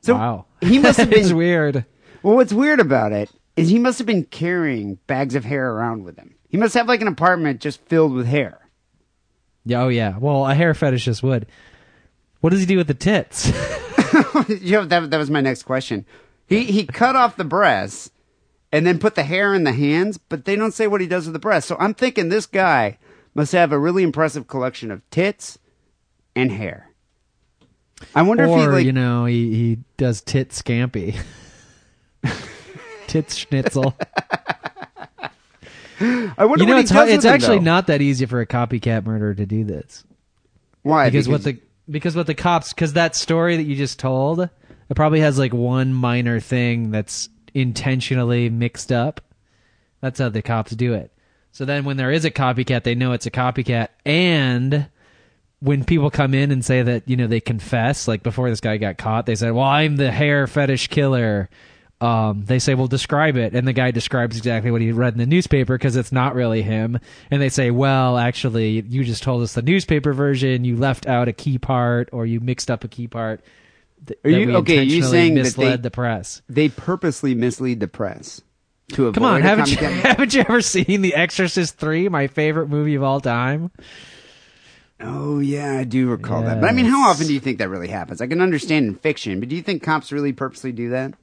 So wow, he must have [LAUGHS] been weird. well, what's weird about it is he must have been carrying bags of hair around with him. He must have like an apartment just filled with hair. Yeah, oh yeah. Well, a hair fetishist would. What does he do with the tits? [LAUGHS] [LAUGHS] you know, that, that was my next question. He he cut off the breasts and then put the hair in the hands, but they don't say what he does with the breasts. So I'm thinking this guy must have a really impressive collection of tits and hair. I wonder if he like you know, he he does tit scampi. [LAUGHS] Tits schnitzel. I wonder you know, it's it's actually though. not that easy for a copycat murderer to do this. why because, what the because what the cops because that story that you just told it probably has like one minor thing that's intentionally mixed up. That's how the cops do it. So then when there is a copycat they know it's a copycat. And when people come in and say that you know they confess like before this guy got caught they said well i'm the hair fetish killer um, they say, well, describe it. And the guy describes exactly what he read in the newspaper because it's not really him. And they say, well, actually, you just told us the newspaper version. You left out a key part or you mixed up a key part. Th- Are you- okay, are you saying that misled they- the press? they purposely mislead the press to avoid Come on, a haven't you, [LAUGHS] haven't you ever seen The Exorcist 3, my favorite movie of all time? Oh yeah, I do recall that. But I mean, how often do you think that really happens? I can understand in fiction, but do you think cops really purposely do that?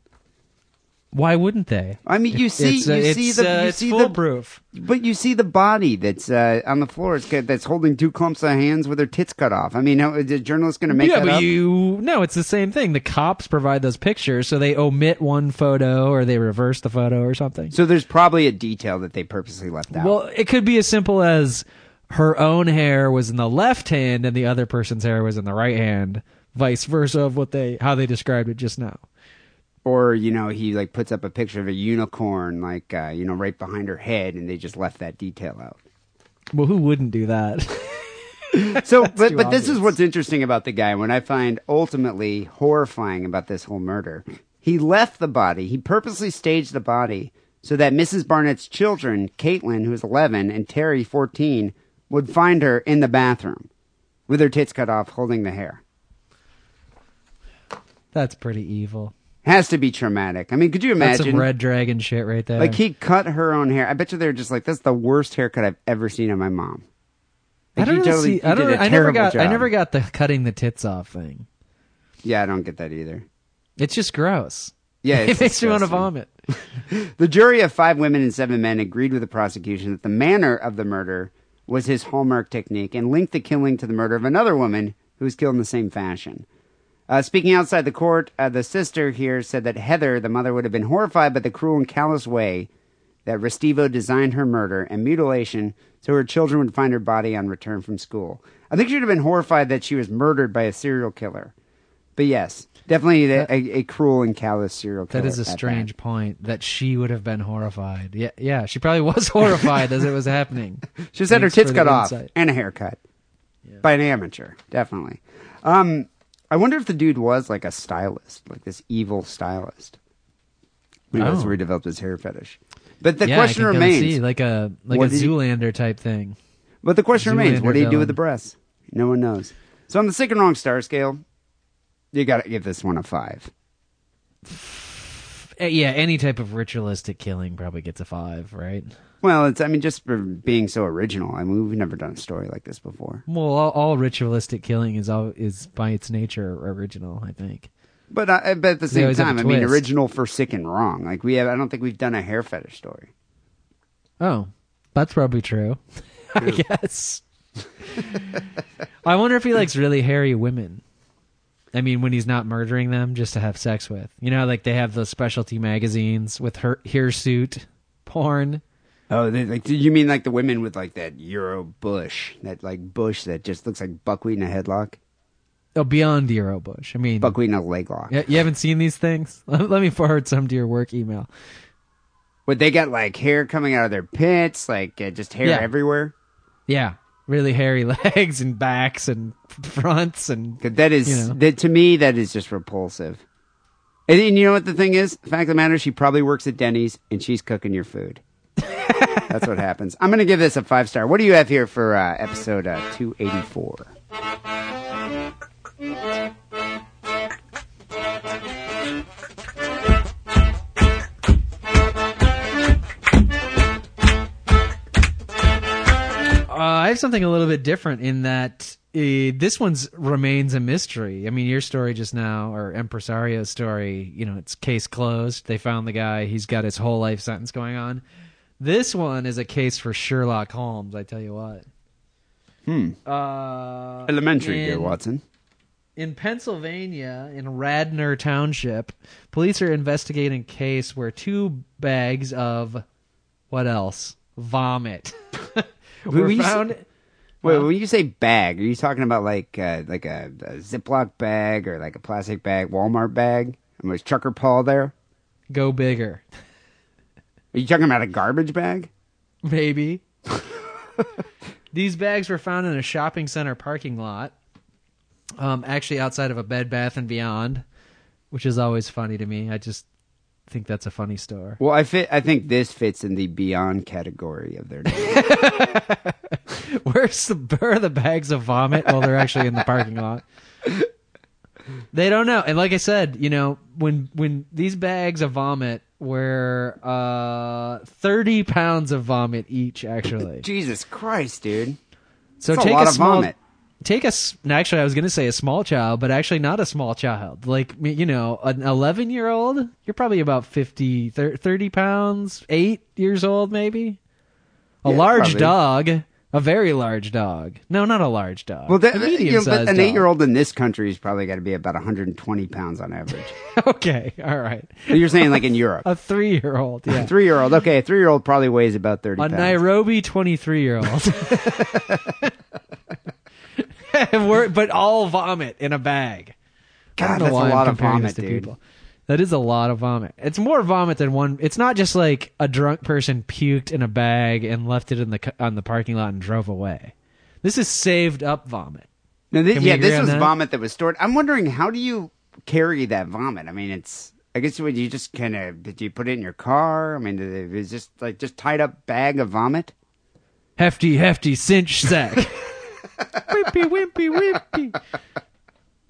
Why wouldn't they? I mean, you see, it's, uh, you it's, see the, uh, you it's see the, foolproof. but you see the body that's uh, on the floor. It's got, that's holding two clumps of hands with their tits cut off. I mean, how, is the journalist going to make yeah, that but up? you no, it's the same thing. The cops provide those pictures, so they omit one photo or they reverse the photo or something. So there's probably a detail that they purposely left out. Well, it could be as simple as her own hair was in the left hand and the other person's hair was in the right hand, vice versa of what they how they described it just now. Or you know, he like puts up a picture of a unicorn, like uh, you know, right behind her head, and they just left that detail out. Well, who wouldn't do that? [LAUGHS] So, but but this is what's interesting about the guy. When I find ultimately horrifying about this whole murder, he left the body. He purposely staged the body so that Mrs. Barnett's children, Caitlin, who's 11, and Terry, 14, would find her in the bathroom with her tits cut off, holding the hair. That's pretty evil. Has to be traumatic. I mean, could you That's imagine? some red dragon shit right there. Like he cut her own hair. I bet you they're just like, "That's the worst haircut I've ever seen on my mom." I don't really totally- see. I don't. I never got. I never got the cutting the tits off thing. Yeah, I don't get that either. It's just gross. Yeah, [LAUGHS] it it's makes me want to vomit. [LAUGHS] The jury of five women and seven men agreed with the prosecution that the manner of the murder was his hallmark technique and linked the killing to the murder of another woman who was killed in the same fashion. Uh, speaking outside the court, uh, the sister here said that Heather, the mother, would have been horrified by the cruel and callous way that Restivo designed her murder and mutilation so her children would find her body on return from school. I think she would have been horrified that she was murdered by a serial killer. But yes, definitely a, a, a cruel and callous serial killer. That is a that. strange point. That she would have been horrified. Yeah, yeah. She probably was [LAUGHS] horrified as it was happening. She just had her tits cut off insight. and a haircut by an amateur, definitely. Um, I wonder if the dude was like a stylist, like this evil stylist. Maybe that's Oh. where he developed his hair fetish. But the yeah, question remains. see, like a like a did he- Zoolander type thing. but the question remains: What do you do with the breasts? No one knows. So on the sick and wrong star scale, you got to give this one a five. Eh, Yeah, any type of ritualistic killing probably gets a five, right? Well, it's I mean just for being so original. I mean we've never done a story like this before. Well, all, all ritualistic killing is all is by its nature original. I think. But uh, but at the same always have a time, I mean twist. original for sick and wrong. Like we have, I don't think we've done a hair fetish story. Oh, that's probably true. [LAUGHS] I guess. I wonder if he likes really hairy women. I mean, when he's not murdering them just to have sex with. You know, like they have those specialty magazines with her hirsute porn. Oh, they, like you mean like the women with like that Euro bush, that like bush that just looks like buckwheat in a headlock, Oh, beyond Euro Bush. I mean, buckwheat in a leg lock. y- you haven't seen these things? [LAUGHS] Let me forward some to your work email. But they got like hair coming out of their pits, like uh, just hair Yeah. everywhere. Yeah, really hairy [LAUGHS] legs and backs and fronts and 'Cause That is You know. that to me that is just repulsive. And, and you know what the thing is? The fact of the matter, she probably works at Denny's and she's cooking your food. That's what happens. I'm gonna give this a five star. What do you have here for uh, episode uh, 284? Uh, I have something a little bit different in that uh, this one's remains a mystery. I mean, your story just now, or Empresario's story, you know, it's case closed. They found the guy. He's got his whole life sentence going on. This one is a case for Sherlock Holmes. I tell you what. Hmm. Uh, Elementary, dear Watson. In Pennsylvania, in Radnor Township, police are investigating a case where two bags of what else? Vomit [LAUGHS] were we s- found. Wait, Huh? when you say bag, are you talking about like uh, like a, a Ziploc bag or like a plastic bag, Walmart bag? And was Trucker Paul there? Go bigger, [LAUGHS] Are you talking about a garbage bag? maybe. [LAUGHS] These bags were found in a shopping center parking lot, um, actually outside of a Bed Bath and Beyond, which is always funny to me. I just think that's a funny store. Well, I fit. I think this fits in the beyond category of their. name. [LAUGHS] Where's the where are the bags of vomit? Well, they're actually in the parking lot. They don't know, and like I said, you know, when when these bags of vomit were uh, thirty pounds of vomit each, actually. [LAUGHS] Jesus Christ, dude! So That's a take lot a of vomit. take a. s- Actually, I was going to say a small child, but actually not a small child. Like you know, an eleven year old. You're probably about 50, 30 pounds, eight years old, maybe. A Yeah, large probably. dog, a very large dog. No, not a large dog. Well, that, a you know, but an eight-year-old in this country has probably got to be about 120 pounds on average. [LAUGHS] okay, all right. But You're saying like in Europe, A three year old. Yeah. [LAUGHS] three-year-old. Okay, a three-year-old probably weighs about 30 A pounds. Nairobi 23 year old. [LAUGHS] but all vomit in a bag. God, that's a lot of vomit, to dude. people. That is a lot of vomit. It's more vomit than one. It's not just like a drunk person puked in a bag and left it in the on the parking lot and drove away. This is saved up vomit. No, this, yeah, this was that? vomit that was stored. I'm wondering how do you carry that vomit? I mean, it's. I guess would you just kind of did you put it in your car? I mean, it, was just like just tied up bag of vomit. Hefty, hefty cinch sack. [LAUGHS] wimpy, wimpy, wimpy.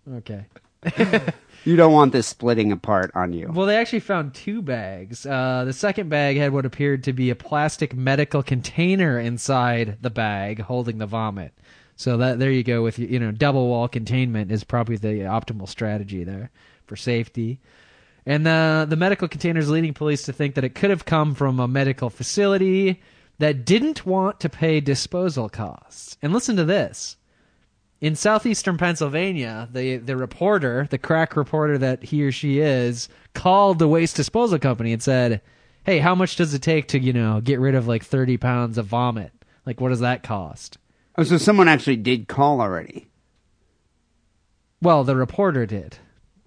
Okay. [LAUGHS] You don't want this splitting apart on you. Well, they actually found two bags. Uh, the second bag had what appeared to be a plastic medical container inside the bag holding the vomit. So that there you go with you know double wall containment is probably the optimal strategy there for safety. And the the medical container is leading police to think that it could have come from a medical facility that didn't want to pay disposal costs. And listen to this in southeastern Pennsylvania, the the reporter, the crack reporter that he or she is, called the waste disposal company and said, "Hey, how much does it take to you know get rid of like thirty pounds of vomit? Like, what does that cost?" Oh, so someone actually did call already. Well, the reporter did.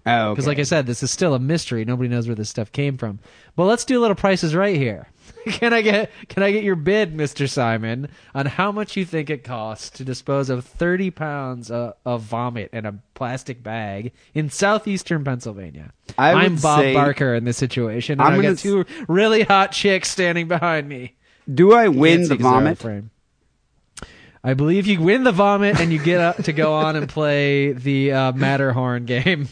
Oh, Because, okay. like I said, this is still a mystery. Nobody knows where this stuff came from. But let's do a little prices right here. [LAUGHS] can I get can I get your bid, Mister Simon, on how much you think it costs to dispose of thirty pounds uh, of vomit in a plastic bag in southeastern Pennsylvania? I am Bob say- Barker in this situation. And I'm gonna got two really hot chicks standing behind me. do I win the see 'cause they're out of vomit? frame. I believe you win the vomit and you get up to go on and play the uh, Matterhorn game.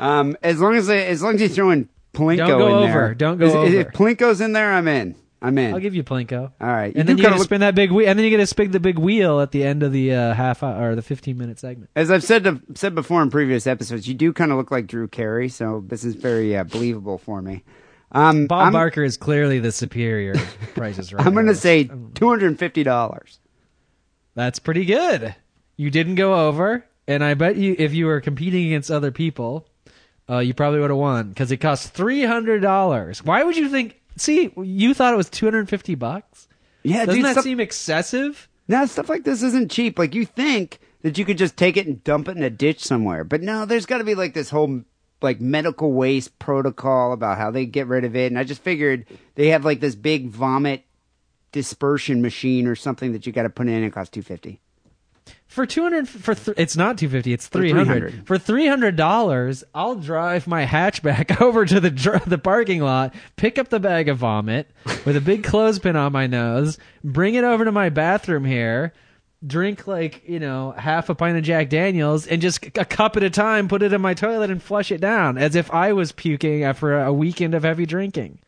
Um, as long as they, as long as you throw in Plinko Don't go in over. Don't go Is- over. If Plinko's in there, I'm in. I'm in. I'll give you Plinko. All right. You And do then you kinda got to look- spin that big wheel, and then you get to spin the big wheel at the end of the uh, half hour, or the fifteen minute segment. As I've said to, said before in previous episodes, you do kind of look like Drew Carey, so this is very uh, believable for me. Um, Bob I'm, Barker is clearly the superior prices right [LAUGHS] I'm going to say two hundred and fifty dollars. That's pretty good. You didn't go over, and I bet you if you were competing against other people, uh, you probably would have won because it costs three hundred dollars. Why would you think? See, you thought it was two hundred and fifty bucks. Yeah, Doesn't dude, that stuff, seem excessive? no, stuff like this isn't cheap. Like you think that you could just take it and dump it in a ditch somewhere, but no, there's got to be like this whole like medical waste protocol about how they get rid of it. And I just figured they have like this big vomit dispersion machine or something that you got to put in. and It costs two fifty. For two hundred, for th- it's not two fifty, it's three hundred. 300. For three hundred dollars, I'll drive my hatchback [LAUGHS] over to the dr- the parking lot, pick up the bag of vomit with a big clothespin on my nose, bring it over to my bathroom here, drink like you know half a pint of Jack Daniels, and just a cup at a time, put it in my toilet and flush it down as if I was puking after a weekend of heavy drinking.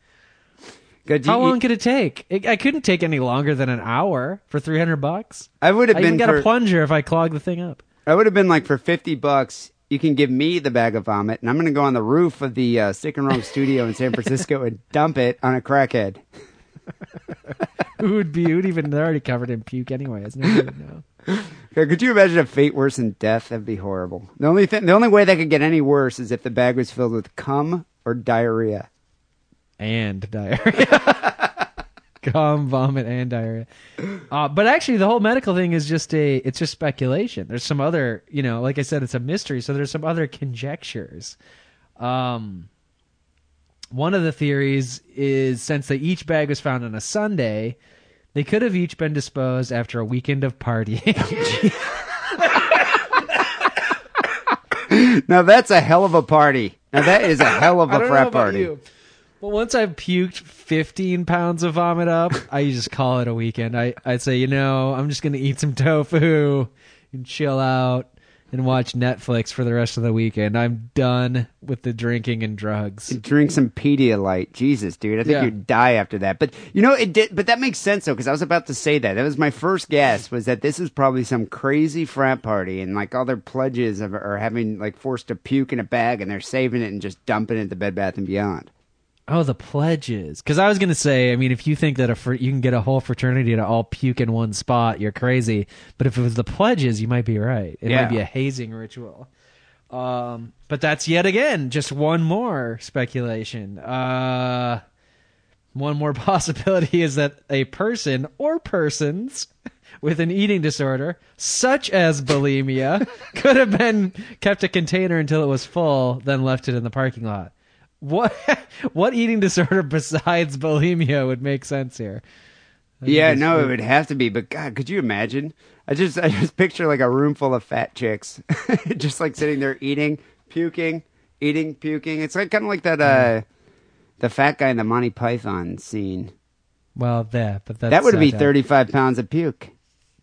Good. How you- long could it take? It, I couldn't take any longer than an hour for three hundred bucks. I would have I been got for, a plunger if I clogged the thing up. I would have been like for fifty bucks. You can give me the bag of vomit, and I'm going to go on the roof of the uh, Sick and Wrong studio in San Francisco and [LAUGHS] dump it on a crackhead. [LAUGHS] Who would be? Who'd even? They're already covered in puke anyway. Isn't it? No. [LAUGHS] Could you imagine a fate worse than death? That'd be horrible. The only thing, the only way that could get any worse is if the bag was filled with cum or diarrhea. And diarrhea. [LAUGHS] Cum, vomit, and diarrhea. Uh, but actually, the whole medical thing is just a. It's just speculation. There's some other, you know, like I said, it's a mystery. So there's some other conjectures. Um, one of the theories is since they each bag was found on a Sunday, they could have each been disposed after a weekend of partying. [LAUGHS] Now that's a hell of a party. Now that is a hell of a frat party. you. But once I've puked 15 pounds of vomit up, [LAUGHS] I just call it a weekend. I, I'd say, you know, I'm just going to eat some tofu and chill out and watch Netflix for the rest of the weekend. I'm done with the drinking and drugs. Drink some Pedialyte. Jesus, dude. I think Yeah. you'd die after that. But you know, it did. But that makes sense though, because I was about to say that. That was my first guess. Was that this is probably some crazy frat party, and like all their pledges of, are having like forced to puke in a bag, and they're saving it and just dumping it at the Bed Bath and Beyond. Oh, the pledges. Because I was going to say, I mean, if you think that a fr- you can get a whole fraternity to all puke in one spot, you're crazy. But if it was the pledges, you might be right. It Yeah. might be a hazing ritual. Um, but that's yet again just one more speculation. Uh, one more [LAUGHS] possibility is that a person or persons [LAUGHS] with an eating disorder, such as bulimia, [LAUGHS] could have been kept a container until it was full, then left it in the parking lot. What [LAUGHS] what eating disorder besides bulimia would make sense here? Yeah, no, it would have to be. But God, could you imagine? I just, I just picture like a room full of fat chicks, [LAUGHS] just like sitting there eating, puking, eating, puking. It's like kind of like that, uh, the fat guy in the Monty Python scene. Well, that but that's that would be thirty-five pounds of puke.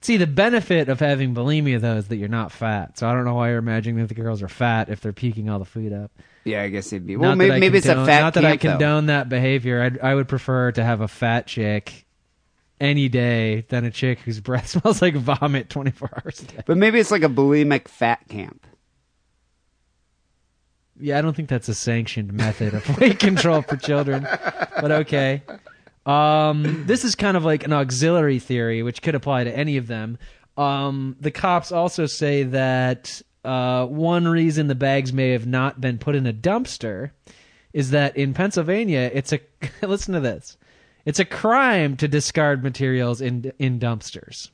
See, the benefit of having bulimia though is that you're not fat. So I don't know why you're imagining that the girls are fat if they're puking all the food up. Yeah, I guess it'd be. Well, Not maybe, that I maybe it's a condone- fat Not that I camp, though. condone that behavior. I'd, I would prefer to have a fat chick any day than a chick whose breath [LAUGHS] smells like vomit 24 hours a day. But maybe it's like a bulimic fat camp. Yeah, I don't think that's a sanctioned method of [LAUGHS] weight control for children, but okay. Um, this is kind of like an auxiliary theory, which could apply to any of them. Um, the cops also say that uh, one reason the bags may have not been put in a dumpster is that in Pennsylvania, it's a [LAUGHS] listen to this. It's a crime to discard materials in in dumpsters.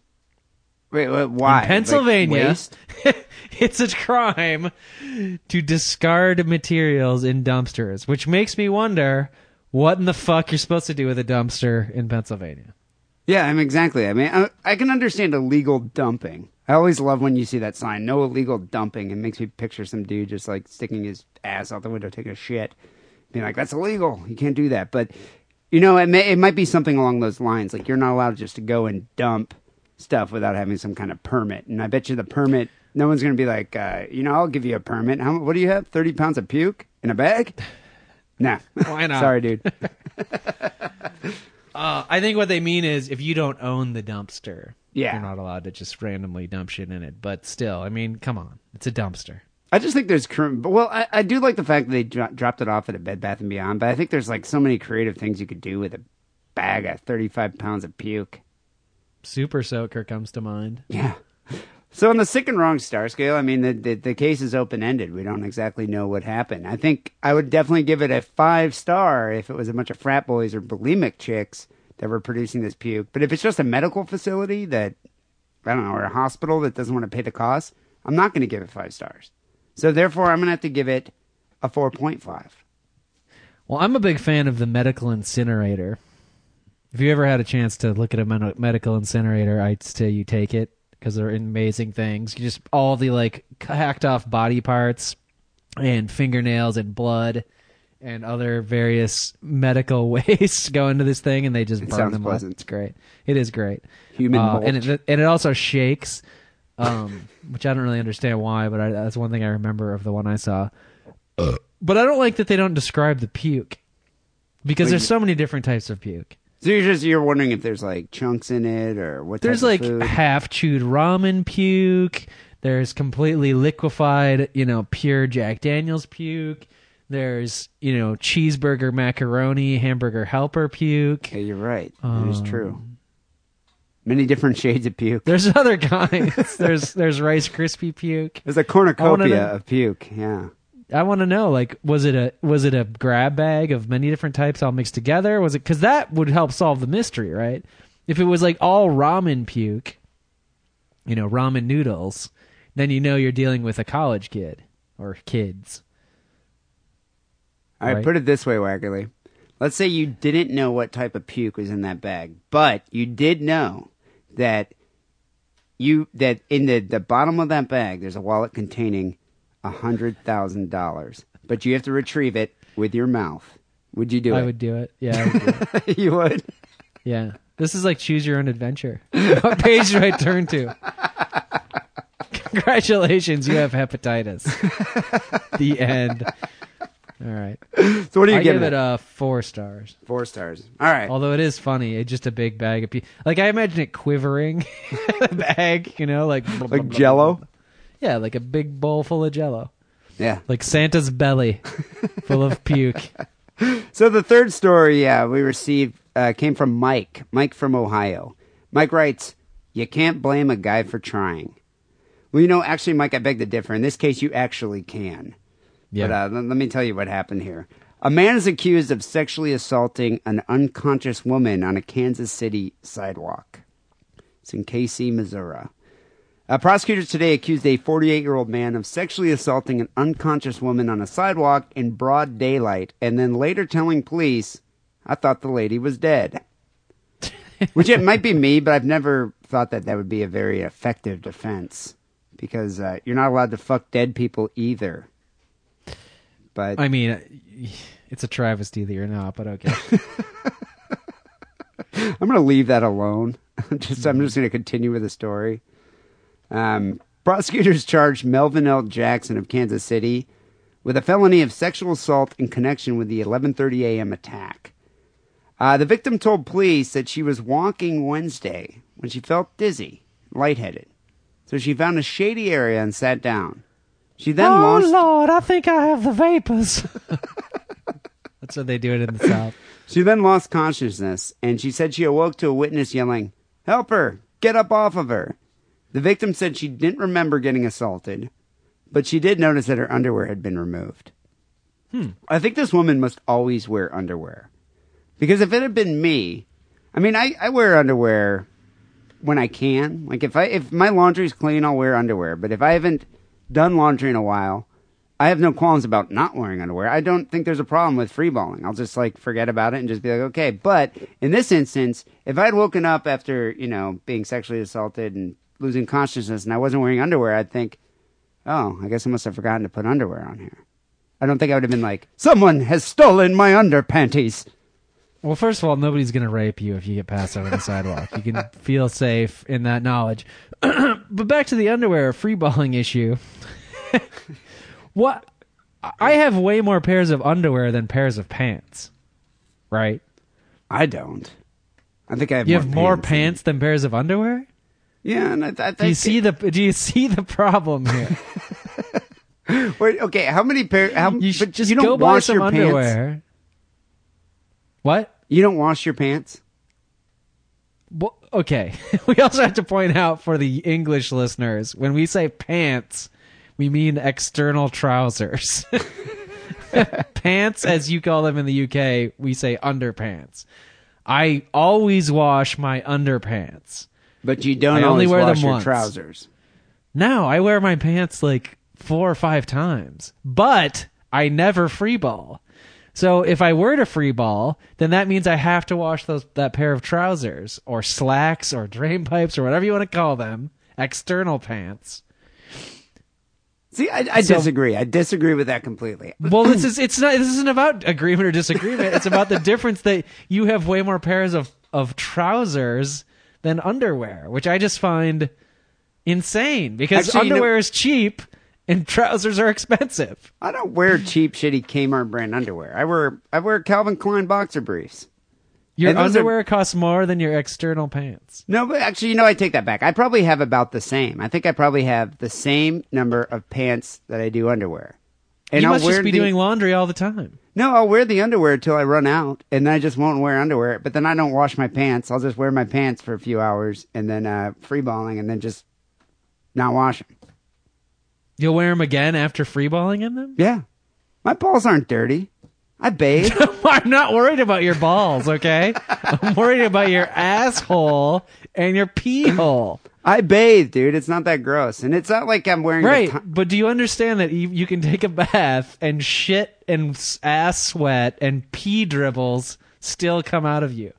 Wait, wait why? In Pennsylvania, waste? [LAUGHS] it's a crime to discard materials in dumpsters, which makes me wonder what in the fuck you're supposed to do with a dumpster in Pennsylvania. Yeah, I mean, exactly. I mean, I, I can understand illegal dumping. I always love when you see that sign, no illegal dumping. It makes me picture some dude just like sticking his ass out the window, taking a shit, being like, that's illegal. You can't do that. But, you know, it, may, it might be something along those lines. Like, you're not allowed just to go and dump stuff without having some kind of permit. And I bet you the permit No one's going to be like, uh, you know, I'll give you a permit. How, what do you have? 30 pounds of puke in a bag? Nah. Why not? [LAUGHS] Sorry, dude. [LAUGHS] Uh, I think what they mean is if you don't own the dumpster, Yeah. you're not allowed to just randomly dump shit in it. But still, I mean, come on, it's a dumpster. I just think there's, cr- well, I, I do like the fact that they dro- dropped it off at a Bed Bath and Beyond, but I think there's like so many creative things you could do with a bag of 35 pounds of puke. Super Soaker comes to mind. Yeah. So on the sick and wrong star scale, I mean, the, the, the case is open ended. We don't exactly know what happened. I think I would definitely give it a five star if it was a bunch of frat boys or bulimic chicks that were producing this puke. But if it's just a medical facility that, I don't know, or a hospital that doesn't want to pay the cost, I'm not going to give it five stars. So therefore, I'm going to have to give it a 4.5. Well, I'm a big fan of the medical incinerator. If you ever had a chance to look at a medical incinerator, I'd say you take it because they're amazing things. You just all the like hacked off body parts and fingernails and blood and other various medical [LAUGHS] wastes go into this thing, and they just It burn sounds them up. It's great. It is great. Human Uh, mulch. and it and it also shakes, um, [LAUGHS] which I don't really understand why, but I, that's one thing I remember of the one I saw. But I don't like that they don't describe the puke because Wait, there's so many different types of puke. So you're just you're wondering if there's like chunks in it or what? There's like half chewed ramen puke. There's completely liquefied, you know, pure Jack Daniels puke. There's, you know, cheeseburger macaroni, hamburger helper puke. Yeah, you're right. That is Um, true. Many different shades of puke. There's other kinds. [LAUGHS] there's there's Rice Krispie puke. There's a cornucopia of puke. Yeah. I want to know, like, was it a was it a grab bag of many different types all mixed together? Was it because that would help solve the mystery, right? If it was like all ramen puke, you know, ramen noodles, then you know you're dealing with a college kid or kids. All right, Right. put it this way, Wackerle. Let's say you didn't know what type of puke was in that bag, but you did know that you that in the, the bottom of that bag there's a wallet containing a hundred thousand dollars. But you have to retrieve it with your mouth. Would you do it? I it? would do it. Yeah, I would do it. [LAUGHS] you would. yeah. This is like choose your own adventure. [LAUGHS] what page do I turn to? Congratulations, you have hepatitis. [LAUGHS] the end. All right. So what do you I give, give it? it uh, four stars. Four stars. All right. Although it is funny, it's just a big bag of pe- like I imagine it quivering, the bag, you know, like like Jello. Yeah, like a big bowl full of Jello, Yeah. like Santa's belly, full of puke. [LAUGHS] So the third story, yeah, we received uh, came from Mike. Mike from Ohio. Mike writes, "You can't blame a guy for trying." Well, you know, actually, Mike, I beg to differ. In this case, you actually can. Yeah, But uh, let, let me tell you what happened here. A man is accused of sexually assaulting an unconscious woman on a Kansas City sidewalk. It's in KC, Missouri. Uh, prosecutors today accused a 48 year old man of sexually assaulting an unconscious woman on a sidewalk in broad daylight and then later telling police, I thought the lady was dead. [LAUGHS] Which it might be me, but I've never thought that that would be a very effective defense because uh, you're not allowed to fuck dead people either. But I mean, [SIGHS] it's a travesty that you're not, but okay. [LAUGHS] I'm going to leave that alone. [LAUGHS] just I'm just going to continue with the story. Um, prosecutors charged Melvin L. Jackson of Kansas City with a felony of sexual assault in connection with the 11:30 a.m. attack. Uh, the victim told police that she was walking Wednesday when she felt dizzy, lightheaded. So she found a shady area and sat down. She then oh lost. Lord, I think I have the vapors. [LAUGHS] That's what they do it in the South. She then lost consciousness, and she said she awoke to a witness yelling, Help her! Get up off of her! The victim said she didn't remember getting assaulted, but she did notice that her underwear had been removed. Hmm. I think this woman must always wear underwear. Because if it had been me, I mean, I, I wear underwear when I can. Like if I if my laundry's clean, I'll wear underwear. But if I haven't done laundry in a while, I have no qualms about not wearing underwear. I don't think there's a problem with freeballing. I'll just like forget about it and just be like, okay. But in this instance, if I had woken up after you know being sexually assaulted and losing consciousness and I wasn't wearing underwear, I'd think, oh, I guess I must have forgotten to put underwear on here. I don't think I would have been like, someone has stolen my underpanties. Well, first of all, nobody's going to rape you if you get passed out on the [LAUGHS] sidewalk. You can feel safe in that knowledge. [CLEARS THROAT] but back to the underwear freeballing issue. [LAUGHS] what? I have way more pairs of underwear than pairs of pants. Right? I don't. I think I have You more have more than- pants than pairs of underwear? Yeah, and I, I think. Do you see the do you see the problem here? [LAUGHS] Wait, okay, how many pairs? How You but just you don't wash your pants. underwear. What? You don't wash your pants. Well, okay. [LAUGHS] we also have to point out for the English listeners when we say pants, we mean external trousers. [LAUGHS] pants, as you call them in the UK, we say underpants. I always wash my underpants. But you don't I only always wear wash them your once. trousers. No, I wear my pants like four or five times, but I never free ball. So if I were to free ball, then that means I have to wash those that pair of trousers or slacks or drain pipes or whatever you want to call them, external pants. See, I, I So- disagree. I disagree with that completely. [CLEARS THROAT] Well, this is it's not this isn't about agreement or disagreement. It's about the difference that you have way more pairs of of trousers than underwear, which I just find insane because Actually, you know- underwear is cheap and [LAUGHS] trousers are expensive. I don't wear cheap, shitty Kmart brand underwear. I wear I wear Calvin Klein boxer briefs. Your those are- underwear costs more than your external pants. No, but actually, you know, I take that back. I probably have about the same. I think I probably have the same number of pants that I do underwear. And you I'll must just be the- doing laundry all the time. No, I'll wear the underwear till I run out, and then I just won't wear underwear. But then I don't wash my pants. I'll just wear my pants for a few hours, and then uh, freeballing, and then just not wash them. You'll wear them again after freeballing in them? Yeah, my balls aren't dirty. I bathe. [LAUGHS] I'm not worried about your balls, okay? I'm worried about your asshole and your pee hole. I bathe, dude. It's not that gross, and it's not like I'm wearing Right, but do you understand that you, you can take a bath and shit and ass sweat and pee dribbles still come out of you?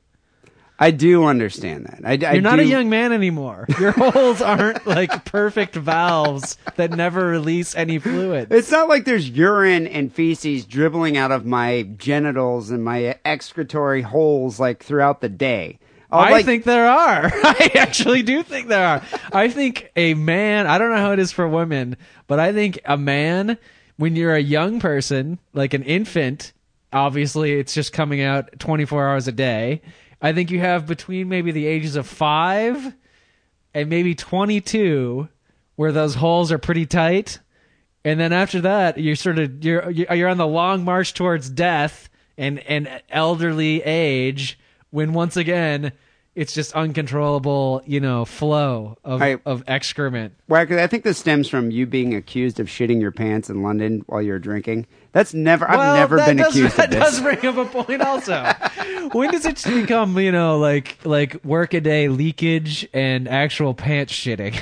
I do understand that. I, I You're not do- a young man anymore. Your [LAUGHS] holes aren't like perfect valves that never release any fluid. It's not like there's urine and feces dribbling out of my genitals and my excretory holes like throughout the day. I'll, like- think there are. [LAUGHS] I actually do think there are. I think a man, I don't know how it is for women, but I think a man, when you're a young person, like an infant, obviously it's just coming out 24 hours a day. I think you have between maybe the ages of five and maybe 22 where those holes are pretty tight. And then after that, you're sort of, you're, you're on the long march towards death and, and elderly age when once again, it's just uncontrollable, you know, flow of, I- of excrement. Wacker, I think this stems from you being accused of shitting your pants in London while you're drinking. That's never. I've well, never been does, accused that of this. [LAUGHS] That does bring up a point also. when does it become, you know, like like workaday leakage and actual pants shitting?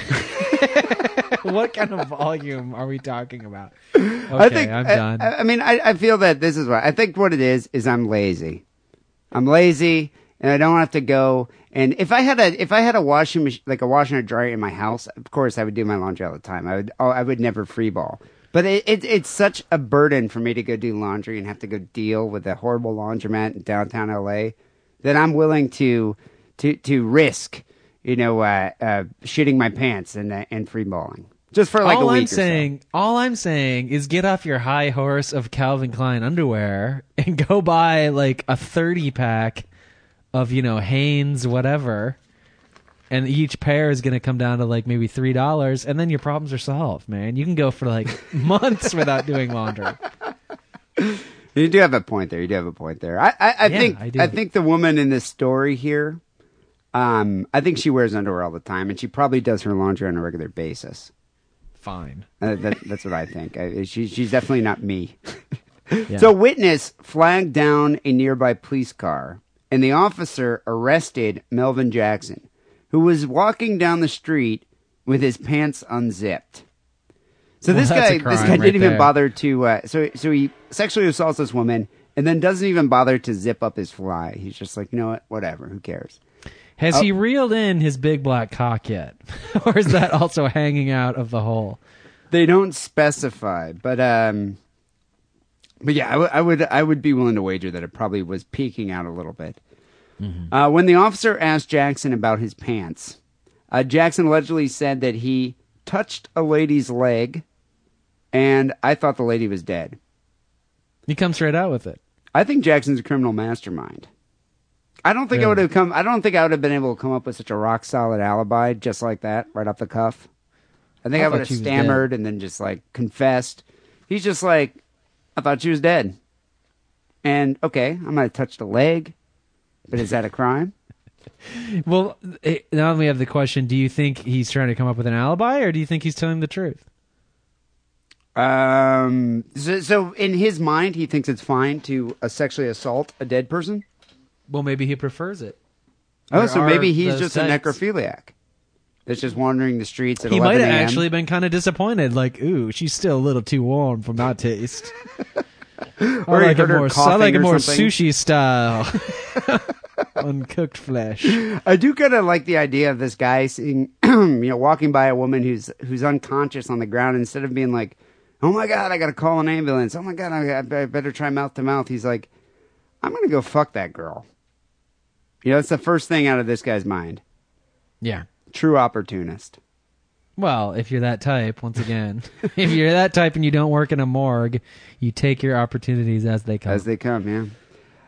[LAUGHS] what kind of volume are we talking about? Okay, I think. I'm I- done. I, I mean, I, I feel that this is what I think. What it is is I'm lazy. I'm lazy, and I don't have to go. And if I had a if I had a washing machine, like a washer and a dryer in my house, of course I would do my laundry all the time. I would. Oh, I would never free ball. But it, it it's such a burden for me to go do laundry and have to go deal with a horrible laundromat in downtown LA that I'm willing to to to risk, you know, uh, uh, shitting my pants and uh, and free balling just for like all a week I'm or so. saying, all I'm saying is get off your high horse of Calvin Klein underwear and go buy like a 30 pack of, you know, Hanes whatever. And each pair is going to come down to like maybe $3 and then your problems are solved, man. You can go for like [LAUGHS] months without doing laundry. You do have a point there. You do have a point there. I, I, I Yeah, think I. I think the woman in this story here, um, I think she wears underwear all the time, and she probably does her laundry on a regular basis. Fine. Uh, that, that's what I think. I, she, she's definitely not me. [LAUGHS] Yeah. So, witness flagged down a nearby police car, and the officer arrested Melvin Jackson, who was walking down the street with his pants unzipped. So Well, this guy, this guy right didn't even bother to. Uh, so, so he sexually assaults this woman, and then doesn't even bother to zip up his fly. He's just like, you know what, whatever, who cares? Has Oh. he reeled in his big black cock yet? [LAUGHS] or is that also hanging out of the hole? They don't specify, but um, but yeah, I would- I would I would be willing to wager that it probably was peeking out a little bit. Uh, when the officer asked Jackson about his pants, Uh, Jackson allegedly said that he touched a lady's leg, and I thought the lady was dead. He comes right out with it. I think Jackson's a criminal mastermind. I don't think I would have come. I don't think I would have been able to come up with such a rock solid alibi just like that, right off the cuff. I think I I, would have stammered and then just like confessed. He's just like, I thought she was dead. And okay, I might have touched a leg, but is that a crime? [LAUGHS] Well, eh, now we have the question: Do you think he's trying to come up with an alibi, or do you think he's telling the truth? Um. So, so in his mind, he thinks it's fine to uh, sexually assault a dead person. Well, maybe he prefers it. Oh, There so are maybe he's those just types. a necrophiliac that's just wandering the streets at He might have actually been kind of disappointed. Like, ooh, she's still a little too warm for my taste. [LAUGHS] I Or he like it more. I like it more something. sushi style, [LAUGHS] uncooked flesh. I do kind of like the idea of this guy seeing, [CLEARS THROAT] you know, walking by a woman who's who's unconscious on the ground. Instead of being like, "Oh my god, I got to call an ambulance." Oh my god, I, I better try mouth to mouth. He's like, "I'm gonna go fuck that girl." You know, that's the first thing out of this guy's mind. Yeah. True opportunist. Well, if you're that type, once again, [LAUGHS] if you're that type and you don't work in a morgue, you take your opportunities as they come. As they come, yeah.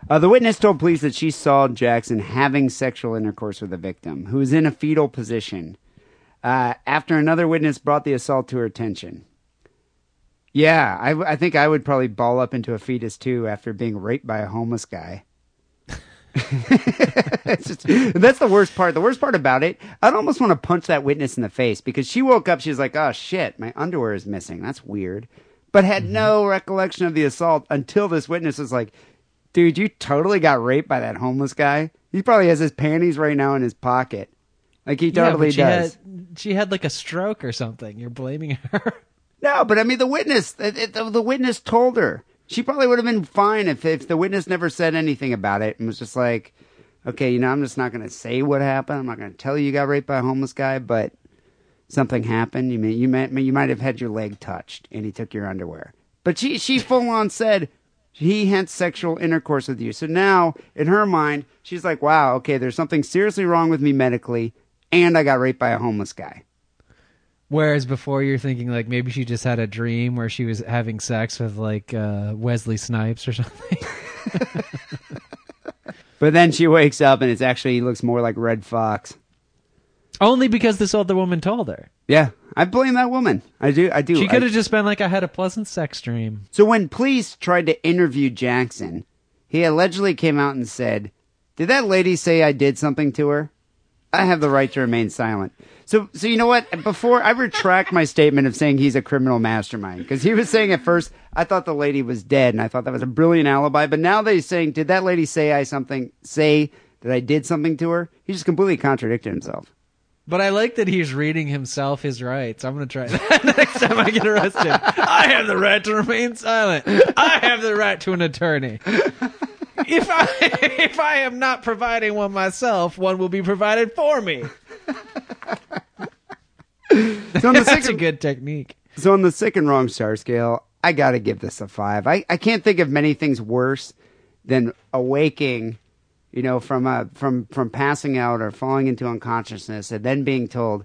Uh, the witness told police that she saw Jackson having sexual intercourse with the victim, who was in a fetal position, uh, after another witness brought the assault to her attention. Yeah, I think I would probably ball up into a fetus too after being raped by a homeless guy. Just- that's the worst part. The worst part about it, I'd almost want to punch that witness in the face because she woke up. She was like, "Oh shit, my underwear is missing. That's weird," but had mm-hmm. no recollection of the assault until this witness was like, "Dude, you totally got raped by that homeless guy. He probably has his panties right now in his pocket. Like he totally but she does." had she had like a stroke or something. You're blaming her. No, but I mean, the witness, the, the witness told her. She probably would have been fine if, if the witness never said anything about it and was just like, okay, you know, I'm just not going to say what happened. I'm not going to tell you you got raped by a homeless guy, but something happened. You may, you might, you might have had your leg touched and he took your underwear. But she, she full on said he had sexual intercourse with you. So now, in her mind, she's like, wow, okay, there's something seriously wrong with me medically and I got raped by a homeless guy. Whereas before you're thinking like maybe she just had a dream where she was having sex with like uh, Wesley Snipes or something. [LAUGHS] But then she wakes up and it's actually, he looks more like Redd Foxx. Only because this other woman told her. Yeah, I blame that woman. I do. I do. She could have just been like, I had a pleasant sex dream. So when police tried to interview Jackson, he allegedly came out and said, "Did that lady say I did something to her? I have the right to remain silent." So, so you know what? Before I retract my statement of saying he's a criminal mastermind, because he was saying at first I thought the lady was dead, and I thought that was a brilliant alibi. But now they're saying, "Did that lady say I something? Say that I did something to her?" He just completely contradicted himself. But I like that he's reading himself his rights. I'm going to try that [LAUGHS] next time I get arrested. I have the right to remain silent. I have the right to an attorney. If I [LAUGHS] if I am not providing one myself, one will be provided for me. [LAUGHS] So on the That's a second, good technique. So on the sick and wrong star scale, I gotta give this a five. I, I can't think of many things worse than awaking, you know, from a from from passing out or falling into unconsciousness and then being told,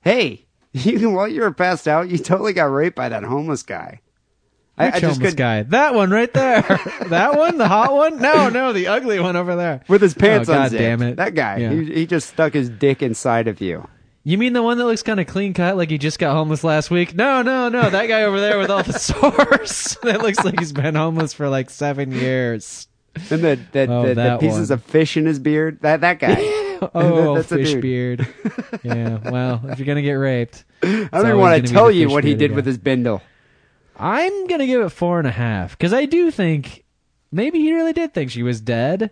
"Hey, [LAUGHS] you while you were passed out, you totally got raped by that homeless guy." I, Which I just homeless could guy? That one right there. [LAUGHS] that one, the hot one? No, no, the ugly one over there. with his pants on. oh, God unzipped. damn it. That guy, Yeah. he, he just stuck his dick inside of you. You mean the one that looks kind of clean cut, like he just got homeless last week? No, no, no. That guy over there with all the [LAUGHS] sores. [LAUGHS] that looks like he's been homeless for like seven years. And the the, Oh, the, the pieces one. of fish in his beard. That that guy. [LAUGHS] Oh, That's a fish beard. Yeah. Well, if you're gonna get raped, I don't even want gonna tell you what he did guy. with his bindle. I'm gonna give it four and a half because I do think maybe he really did think she was dead.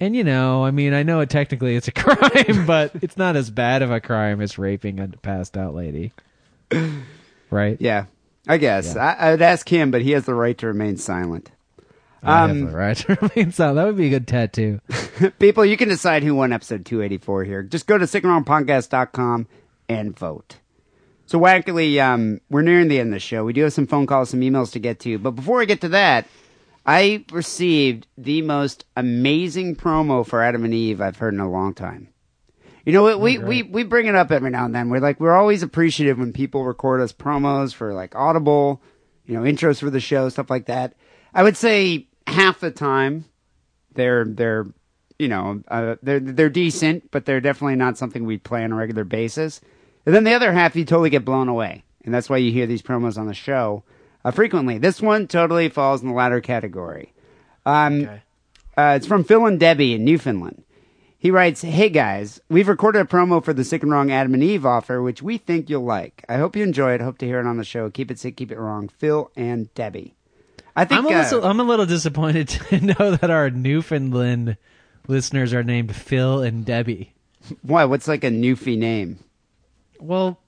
And you know, I mean, I know it technically it's a [LAUGHS] crime, but [LAUGHS] it's not as bad of a crime as raping a passed out lady, right? Yeah, I guess I, I'd ask him, but he has the right to remain silent. I have Um, the right to [LAUGHS] remain silent. That would be a good tattoo. People, you can decide who won episode 284 here. Just go to sickandwrongpodcast.com and vote. So, Wackerle, um, we're nearing the end of the show. We do have some phone calls, some emails to get to. But before I get to that, I received the most amazing promo for Adam and Eve I've heard in a long time. You know, what? we, we, we bring it up every now and then. We're like, we're always appreciative when people record us promos for like Audible, you know, intros for the show, stuff like that. I would say half the time they're, they're, you know, uh, they're, they're decent, but they're definitely not something we play on a regular basis. And then the other half, you totally get blown away. And that's why you hear these promos on the show uh, frequently. This one totally falls in the latter category. Um, Okay. uh, it's from Phil and Debbie in Newfoundland. He writes, Hey guys, we've recorded a promo for the Sick and Wrong Adam and Eve offer, which we think you'll like. I hope you enjoy it. Hope to hear it on the show. Keep it sick, keep it wrong. Phil and Debbie. I think I'm a, uh, little, I'm a little disappointed [LAUGHS] to know that our Newfoundland listeners are named Phil and Debbie. why? What's like a Newfie name? Well,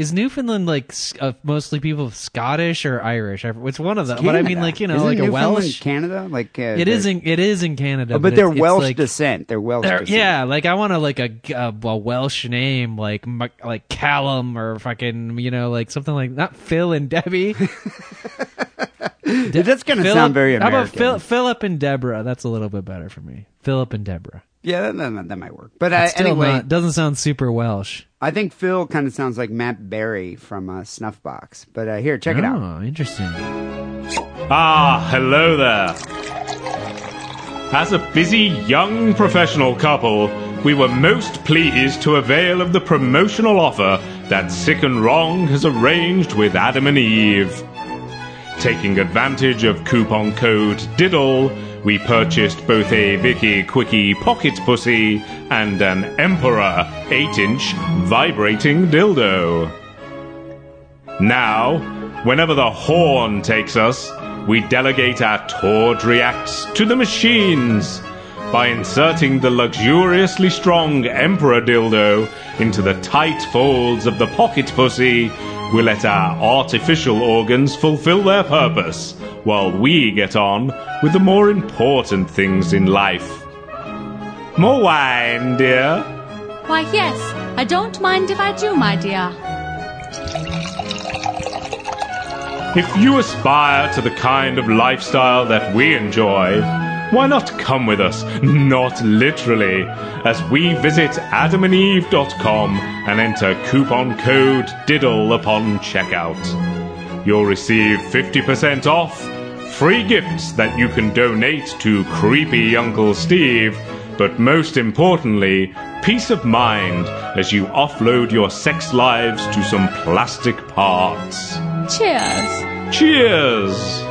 is Newfoundland like uh, mostly people Scottish or Irish? I- It's one of them. But I mean, Canada. like you know, Isn't like a Newfoundland Welsh. Canada? Like uh, It they're- is in it is in Canada, Oh, but it's- they're it's Welsh like- descent. They're Welsh they're- descent. yeah, like I want to like a, a a Welsh name, like like Callum or fucking you know like something like not Phil and Debbie. [LAUGHS] That's going to Philip- sound very How about Phil, Philip and Deborah? That's a little bit better for me. Philip and Deborah. Yeah, that, that, that might work. But uh, Still anyway, not, doesn't sound super Welsh. I think Phil kind of sounds like Matt Berry from uh, Snuffbox. But uh, here, check it out. Oh, interesting. Ah, hello there. As a busy young professional couple, we were most pleased to avail of the promotional offer that Sick and Wrong has arranged with Adam and Eve. Taking advantage of coupon code DIDDLE, we purchased both a Vicky Quickie Pocket Pussy and an Emperor 8 inch vibrating dildo. Now, whenever the horn takes us, we delegate our tawdry acts to the machines. By inserting the luxuriously strong Emperor dildo into the tight folds of the pocket pussy, we let our artificial organs fulfill their purpose, while we get on with the more important things in life. More wine, dear. Why, yes, I don't mind if I do, my dear. If you aspire to the kind of lifestyle that we enjoy, why not come with us, not literally, as we visit adamandeve.com and enter coupon code DIDDLE upon checkout. You'll receive 50% off, free gifts that you can donate to creepy Uncle Steve, but most importantly, peace of mind as you offload your sex lives to some plastic parts. Cheers. Cheers!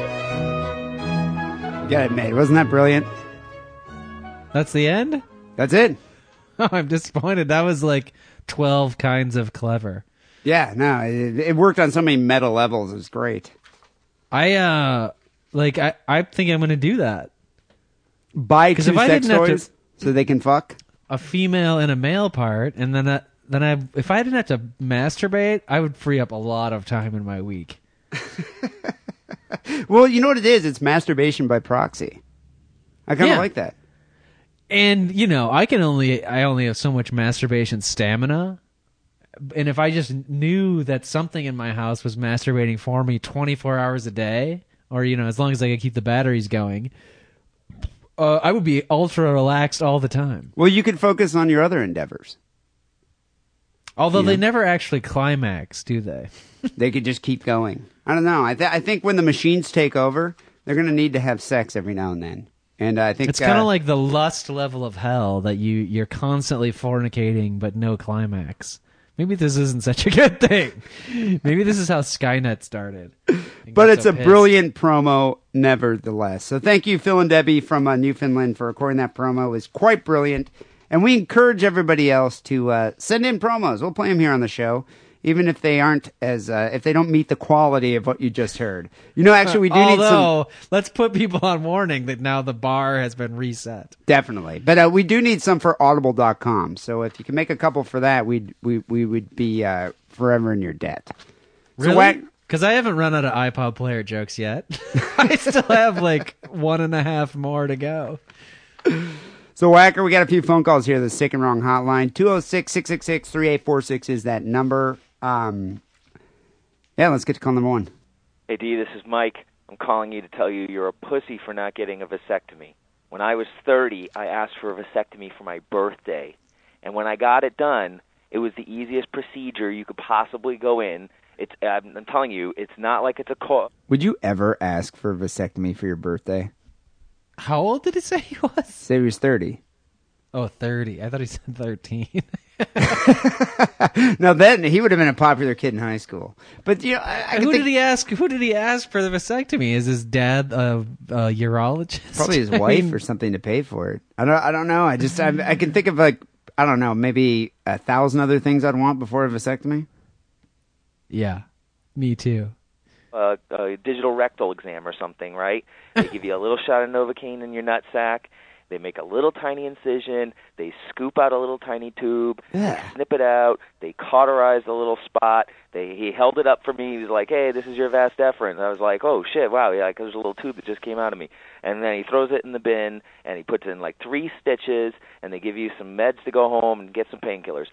Got it made. Wasn't that brilliant? That's the end. That's it. Oh, [LAUGHS] I'm disappointed. That was like twelve kinds of clever. Yeah, no, it, it worked on so many meta levels. It was great. I uh like I I think I'm gonna do that. Buy two if I sex didn't have to- toys so they can fuck. A female and a male part, and then I, then I if I didn't have to masturbate, I would free up a lot of time in my week. [LAUGHS] [LAUGHS] Well, you know what it is? It's masturbation by proxy. I kind of Yeah. like that. And you know, I can only I only have so much masturbation stamina. And if I just knew that something in my house was masturbating for me 24 hours a day, or you know, as long as I could keep the batteries going, uh, I would be ultra relaxed all the time. Well, you could focus on your other endeavors. Although they never actually climax, do they? [LAUGHS] They could just keep going. I don't know. I, th- I think when the machines take over, they're going to need to have sex every now and then. And I think It's kind uh, of like the lust level of hell that you you're constantly fornicating but no climax. Maybe this isn't such a good thing. Maybe this is how Skynet started. But it's so a pissed. brilliant promo, nevertheless. So thank you, Phil and Debbie from uh, Newfoundland, for recording that promo. It was quite brilliant. And we encourage everybody else to uh, send in promos. We'll play them here on the show, even if they aren't as uh, if they don't meet the quality of what you just heard. You know, actually, we do need some Although, let's put people on warning that now the bar has been reset. definitely, but uh, we do need some for Audible.com. So if you can make a couple for that, we'd we we would be uh, forever in your debt. So whack- Because I haven't run out of iPod player jokes yet. [LAUGHS] I still have like one and a half more to go. So, Whacker, we got a few phone calls here. The Sick and Wrong hotline. 206 666 3846 is that number. Um, yeah, let's get to call number one. Hey, D, this is Mike. I'm calling you to tell you you're a pussy for not getting a vasectomy. When I was 30, I asked for a vasectomy for my birthday, And when I got it done, it was the easiest procedure you could possibly go in. It's I'm, I'm telling you, it's not like it's a co- Would you ever ask for a vasectomy for your birthday? How old did he say he was? Say he was 30. Oh, 30. I thought he said 13. [LAUGHS] [LAUGHS] now then, he would have been a popular kid in high school. But you know, I, I can who think- did he ask? Who did he ask for the vasectomy? Is his dad a, a urologist? probably his [LAUGHS] I wife mean, or something to pay for it. I don't. I don't know. I just. I, I can think of like I don't know, maybe a thousand other things I'd want before a vasectomy. Yeah, me too. a, a digital rectal exam or something, right? They give you a little shot of Novocaine in your nut sack. They make a little tiny incision. They scoop out a little tiny tube. They snip it out. They cauterize the little spot. They he held it up for me. He was like, "Hey, this is your vas deferens." I was like, "Oh shit, wow, yeah." Because there's a little tube that just came out of me. And then he throws it in the bin and he puts in like three stitches. And they give you some meds to go home and get some painkillers.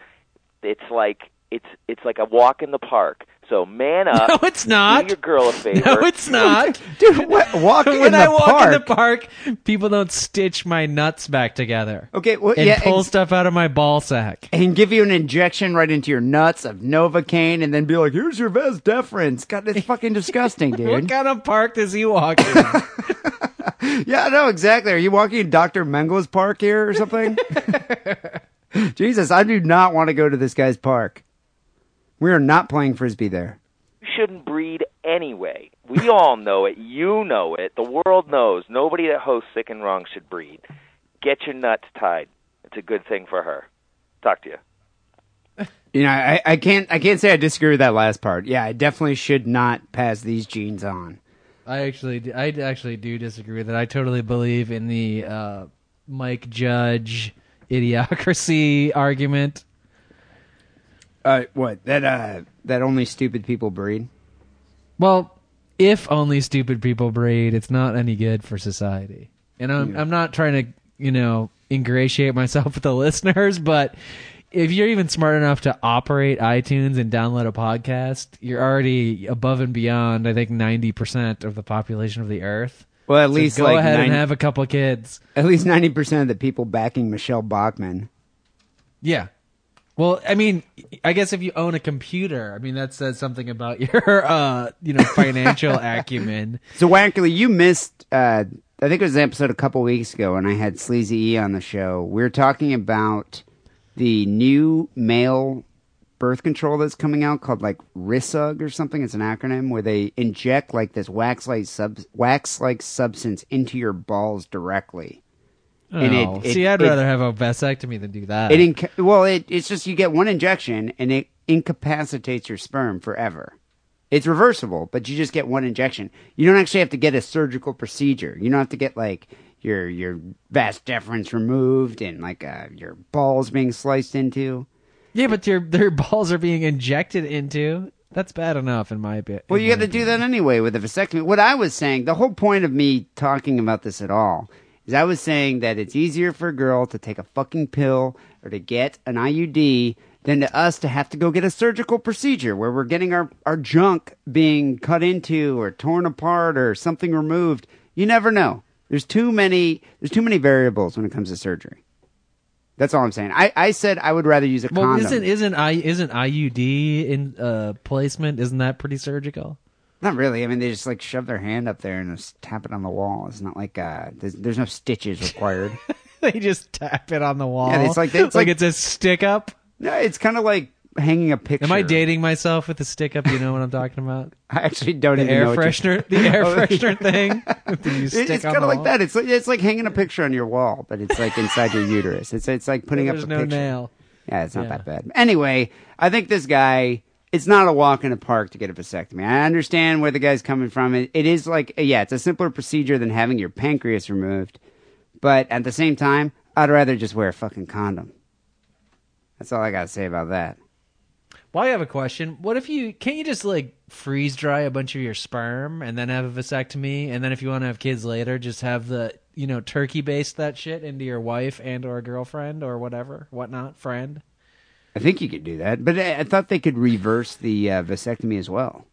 It's like it's it's like a walk in the park. So man up. [LAUGHS] No, it's not. Do your girl a [LAUGHS] favor. No, it's not. [LAUGHS] Dude, what, walking when in the I walk park. in the park, people don't stitch my nuts back together. Okay, well, and yeah, pull and- stuff out of my ball sack. and give you an injection right into your nuts of Novocaine, and then be like, "Here's your vas deferens." God, that's fucking disgusting, dude. What dude. kind of park does he walk in? yeah, I know exactly. Are you walking in Dr. Mengele's park here or something? Jesus, I do not want to go to this guy's park. We are not playing frisbee there. You shouldn't breed anyway. We [LAUGHS] all know it. You know it. The world knows. Nobody that hosts Sick and Wrong should breed. Get your nuts tied. It's a good thing for her. Talk to you. [LAUGHS] You know, I, I can't I can't say I disagree with that last part. Yeah, I definitely should not pass these genes on. I actually, I actually do disagree with it. I totally believe in the uh, Mike Judge idiocracy argument. Uh, what that uh that only stupid people breed? Well, if only stupid people breed, it's not any good for society. And I'm I'm not trying to, you know, ingratiate myself [LAUGHS] with the listeners, but if you're even smart enough to operate iTunes and download a podcast, you're already above and beyond, I think, 90% of the population of the earth. Well, at So least go like ahead 90 and have a couple kids. At least ninety percent of the people backing Michele Bachmann. Yeah. Well, I mean, I guess if you own a computer, I mean that says something about [LAUGHS] your, uh, you know, financial [LAUGHS] acumen. So Wackerle, you missed. Uh, I think it was an episode a couple weeks ago when I had Sleazy E on the show. We were talking about the new male birth control that's coming out called like RISUG or something. It's an acronym where they inject like this wax-like sub wax-like substance into your balls directly. And it- Oh, it- see, I'd it- rather have a vasectomy than do that. It inca- well, it, it's just you get one injection and it incapacitates your sperm forever. It's reversible, but you just get one injection. You don't actually have to get a surgical procedure. You don't have to get like your your vas deferens removed and like uh, your balls being sliced into. yeah, but your their balls are being injected into. That's bad enough, in my opinion. Well, you got to do that anyway with a vasectomy. What I was saying, the whole point of me talking about this at all, is I was saying that it's easier for a girl to take a fucking pill or to get an IUD than to us to have to go get a surgical procedure where we're getting our, our junk being cut into or torn apart or something removed. You never know. There's too many there's too many variables when it comes to surgery. That's all I'm saying. I, I said I would rather use a Well, condom. isn't isn't I isn't IUD in uh, placement? Isn't that pretty surgical? Not really. I mean, they just like shove their hand up there and just tap it on the wall. It's not like uh, there's, there's no stitches required. [LAUGHS] they just tap it on the wall. Yeah, it's like- it's like like- it's a stick up. no, it's kind of like hanging a picture. Am I dating myself with the stick up? You know what I'm talking about? [LAUGHS] I actually don't The even air know freshener, [LAUGHS] the air Oh, freshener thing. you It- stick it's kind of like that. It's like it's like hanging a picture on your wall, but it's like inside your uterus. It's it's like putting There's up a no picture. nail. Yeah, it's not Yeah. that bad. Anyway, I think this guy. It's not a walk in the park to get a vasectomy. I understand where the guy's coming from. It, it is like, yeah, it's a simpler procedure than having your pancreas removed. But at the same time, I'd rather just wear a fucking condom. That's all I got to say about that. Well, I have a question. What if you can't you just like freeze dry a bunch of your sperm and then have a vasectomy, and then if you want to have kids later, just have the you know turkey base that shit into your wife and or girlfriend or whatever, whatnot, friend. I think you could do that, but I, I thought they could reverse the uh, vasectomy as well.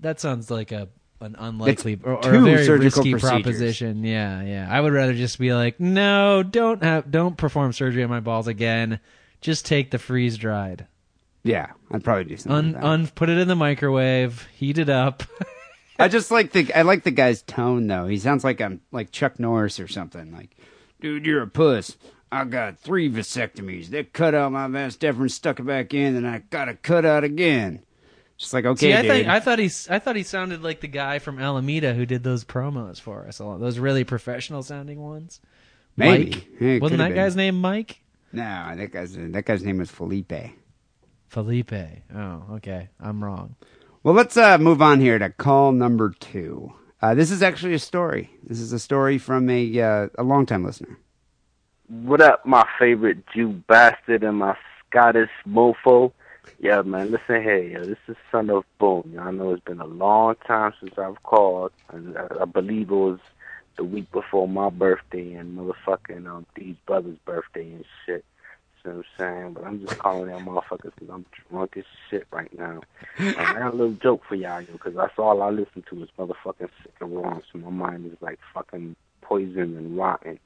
That sounds like a an unlikely or, or a very surgical risky procedures. proposition. Yeah, yeah. I would rather just be like, no, don't have, don't perform surgery on my balls again. just take the freeze dried. Yeah, I'd probably do something. Un, like that. un, put it in the microwave, heat it up. [LAUGHS] I just like the I like the guy's tone though. He sounds like I'm like Chuck Norris or something. Like, dude, you're a puss. I got three vasectomies. They cut out my vas deferens, stuck it back in, and I got to cut out again. Just like okay, See, I, dude. think, I thought he, I thought he sounded like the guy from Alameda who did those promos for us. Those really professional sounding ones. Maybe. Mike? It Wasn't that been. guy's name Mike? no, that guy's that guy's name was Felipe. Felipe. Oh, okay. I'm wrong. Well, let's uh, move on here to call number two. Uh, this is actually a story. This is a story from a uh, a longtime listener. What up, my favorite Jew bastard and my Scottish mofo? Yeah, man, listen here, yo. This is Son of Boom. I know it's been a long time since I've called, and I, I believe it was the week before my birthday and motherfucking um these brothers' birthday and shit. You know what I'm saying? But I'm just calling them motherfuckers because I'm drunk as shit right now. And I got a little joke for y'all, yo, because that's all I listen to is motherfucking sick and wrong. So my mind is like fucking poison and rotten.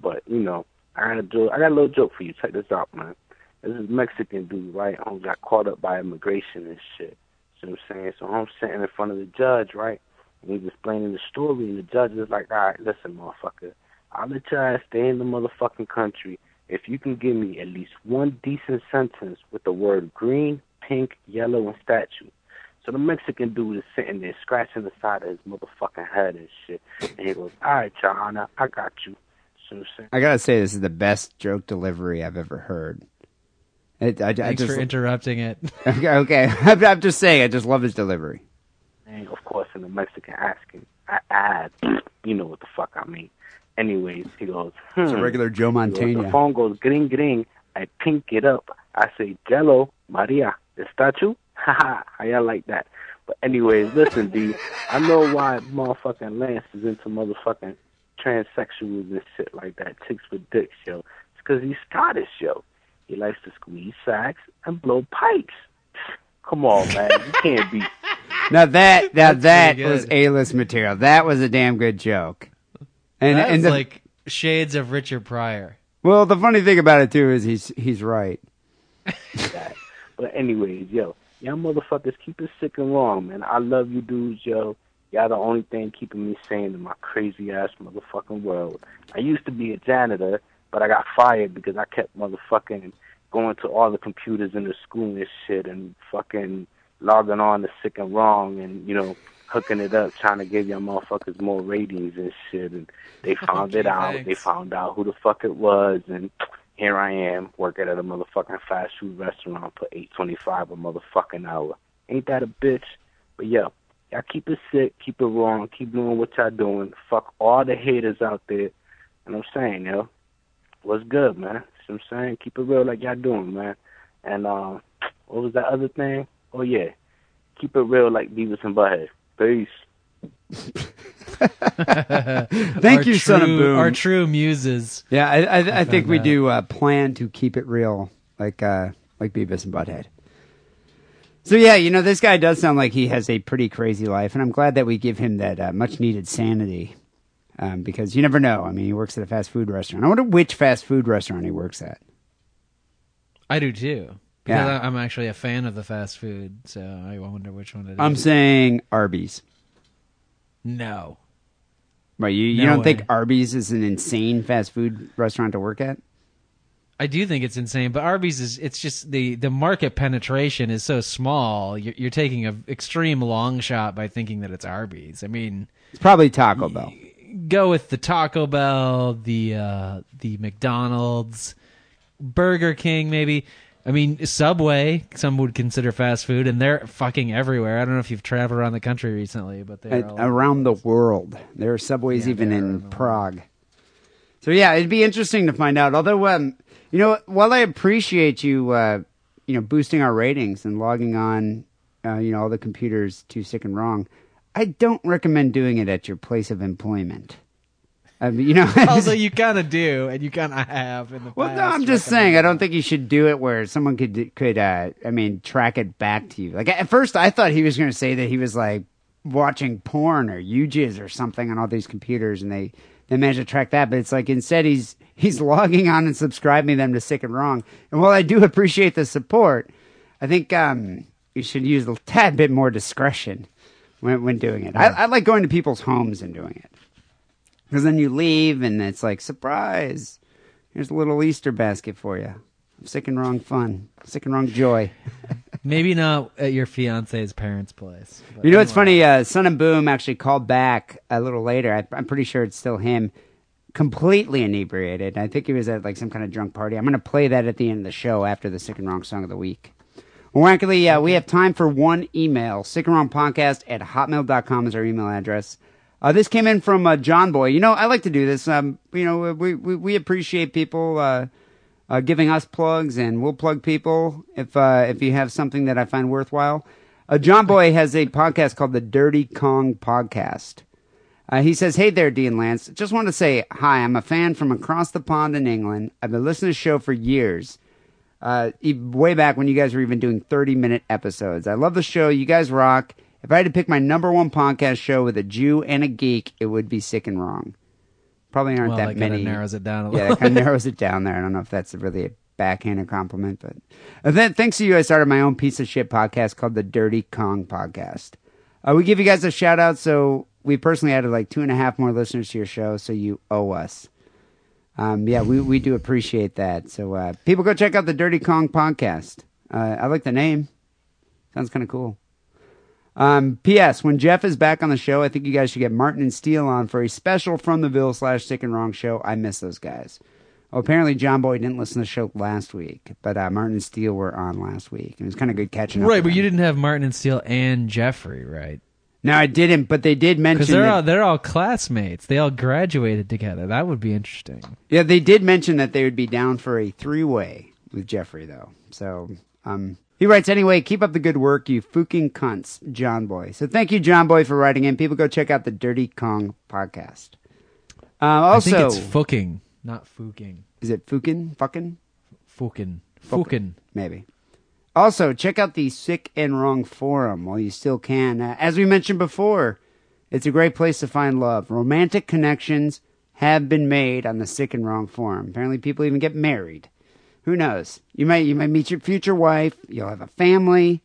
But you know, I got a joke. I got a little joke for you. Check this out, man. This is Mexican dude, right? Who got caught up by immigration and shit. You know what I'm saying? So I'm sitting in front of the judge, right? And he's explaining the story, and the judge is like, all right, listen, motherfucker. I'll let your ass stay in the motherfucking country if you can give me at least one decent sentence with the word green, pink, yellow, and statue. So the Mexican dude is sitting there scratching the side of his motherfucking head and shit. And he goes, all right, Your Honor, I got you. You I'm saying? I gotta say, this is the best joke delivery I've ever heard. It, I, I Thanks just, for interrupting it. [LAUGHS] okay, okay. [LAUGHS] I'm, I'm just saying, I just love his delivery. And of course, in the Mexican asking, I add, you know what the fuck I mean. Anyways, he goes, hmm. It's a regular Joe Montana. goes, the phone goes gring gring. I pink it up. I say, Jello, Maria, the statue? Haha, [LAUGHS] ha! y'all like that? But anyways, listen, D, I know why motherfucking Lance is into motherfucking transsexuals and shit like that, chicks with dicks, yo. It's 'cause he's Scottish, yo. He likes to squeeze sacks and blow pipes. [LAUGHS] Come on, man. You can't be [LAUGHS] Now that now That's that was good. A list material. That was a damn good joke. And That's and the, like shades of Richard Pryor. well, the funny thing about it too is he's he's right. But anyways, yo, y'all motherfuckers keep it sick and wrong, man. I love you dudes, yo. Y'all the only thing keeping me sane in my crazy ass motherfucking world. I used to be a janitor, but I got fired because I kept motherfucking going to all the computers in the school and shit and fucking logging on to sick and wrong and, you know, hooking it up, trying to give y'all motherfuckers more ratings and shit and they [LAUGHS] found it Okay, out. They found out who the fuck it was and here I am working at a motherfucking fast food restaurant for eight twenty five a motherfucking hour. Ain't that a bitch? But yo, y'all keep it sick, keep it wrong, keep doing what y'all doing. Fuck all the haters out there. And I'm saying, yo, what's good, man? See what I'm saying? Keep it real like y'all doing, man. And um what was that other thing? Oh yeah. Keep it real like Beavis and Butthead. Peace. [LAUGHS] Thank Our you, son of true- boom. Our true muses. Yeah, I I, I think we that. do uh, plan to keep it real, like uh, like Beavis and Butthead. So yeah, you know this guy does sound like he has a pretty crazy life, and I'm glad that we give him that uh, much needed sanity, um, because you never know. I mean, he works at a fast food restaurant. I wonder which fast food restaurant he works at. I do too. Because Yeah. I, I'm actually a fan of the fast food, so I wonder which one it is. I'm saying Arby's. no. Right? You you No don't think. Arby's is an insane fast food restaurant to work at? I do think it's insane, but Arby's is it's just the the market penetration is so small. You're, you're taking a extreme long shot by thinking that it's Arby's. I mean, It's probably Taco Bell. go with the Taco Bell, the uh, the McDonald's, Burger King, maybe. I mean, Subway. Some would consider fast food, and they're fucking everywhere. I don't know if you've traveled around the country recently, but they're At- around the world. There are subways Yeah, even in around the world. Prague. So yeah, it'd be interesting to find out. Although, um, you know, while I appreciate you, uh, you know, boosting our ratings and logging on, uh, you know, all the computers to sick and wrong, I don't recommend doing it at your place of employment. I mean, you know, [LAUGHS] Although you kind of do, and you kind of have in the well, past. no, I'm just saying. I don't think you should do it where someone could could. Uh, I mean, track it back to you. Like at first, I thought he was going to say that he was like watching porn or YouJizz or something on all these computers, and they they managed to track that. But it's like instead he's [LAUGHS] he's logging on and subscribing them to Sick and Wrong. And while I do appreciate the support, I think um, you should use a tad bit more discretion when when doing it. I, I like going to people's homes and doing it because then you leave and it's like surprise. Here's a little Easter basket for you. Sick and wrong fun. Sick and wrong joy. [LAUGHS] Maybe not at your fiance's parents' place. You know what's funny? Uh, Son and Boom actually called back a little later. I, I'm pretty sure it's still him, completely inebriated. I think he was at like some kind of drunk party. I'm going to play that at the end of the show after the Sick and Wrong song of the week. Well, uh, we have time for one email. Sick and Wrong Podcast at hotmail.com is our email address. Uh, this came in from uh, John Boy. You know, I like to do this. Um, you know, we, we, we appreciate people uh, uh, giving us plugs, and we'll plug people if uh, if you have something that I find worthwhile. Uh, John Boy has a podcast called the Dirty Kong Podcast. Uh, he says, "Hey there, Dean Lance. Just want to say hi. I'm a fan from across the pond in England. I've been listening to the show for years, uh, way back when you guys were even doing 30 minute episodes. I love the show. You guys rock. If I had to pick my number one podcast show with a Jew and a geek, it would be Sick and Wrong. Probably aren't Well, that many. narrows it down a Yeah, kind of narrows it down there. I don't know if that's really a backhanded compliment, but uh, then, thanks to you, I started my own piece of shit podcast called the Dirty Kong Podcast. Uh, we give you guys a shout out, so we personally added like two and a half more listeners to your show, so you owe us. Um, yeah, we, we do appreciate that. So uh, people go check out the Dirty Kong Podcast. Uh, I like the name. Sounds kind of cool. Um, P.S. When Jeff is back on the show, I think you guys should get Martin and Steele on for a special from the Ville slash Sick and Wrong show. I miss those guys. Well, apparently John Boy didn't listen to the show last week, but uh, Martin and Steele were on last week. It was kind of good catching up. Right, but you didn't have Martin and Steele and Jeffrey, right? No, I didn't, but they did Because mention they're that, all they're all classmates. They all graduated together. That would be interesting. yeah, they did mention that they would be down for a three way with Jeffrey, though. So, um, he writes anyway. Keep up the good work, you fucking cunts, John Boy. So thank you, John Boy, for writing in. People go check out the Dirty Kong podcast. Uh, also, I think it's fucking, not fucking. Is it fucking? Fucking? Fucking. Fukin. Maybe. Also, check out the Sick and Wrong forum while you still can. Uh, as we mentioned before, it's a great place to find love. Romantic connections have been made on the Sick and Wrong forum. Apparently, people even get married. Who knows? You might you might meet your future wife. You'll have a family.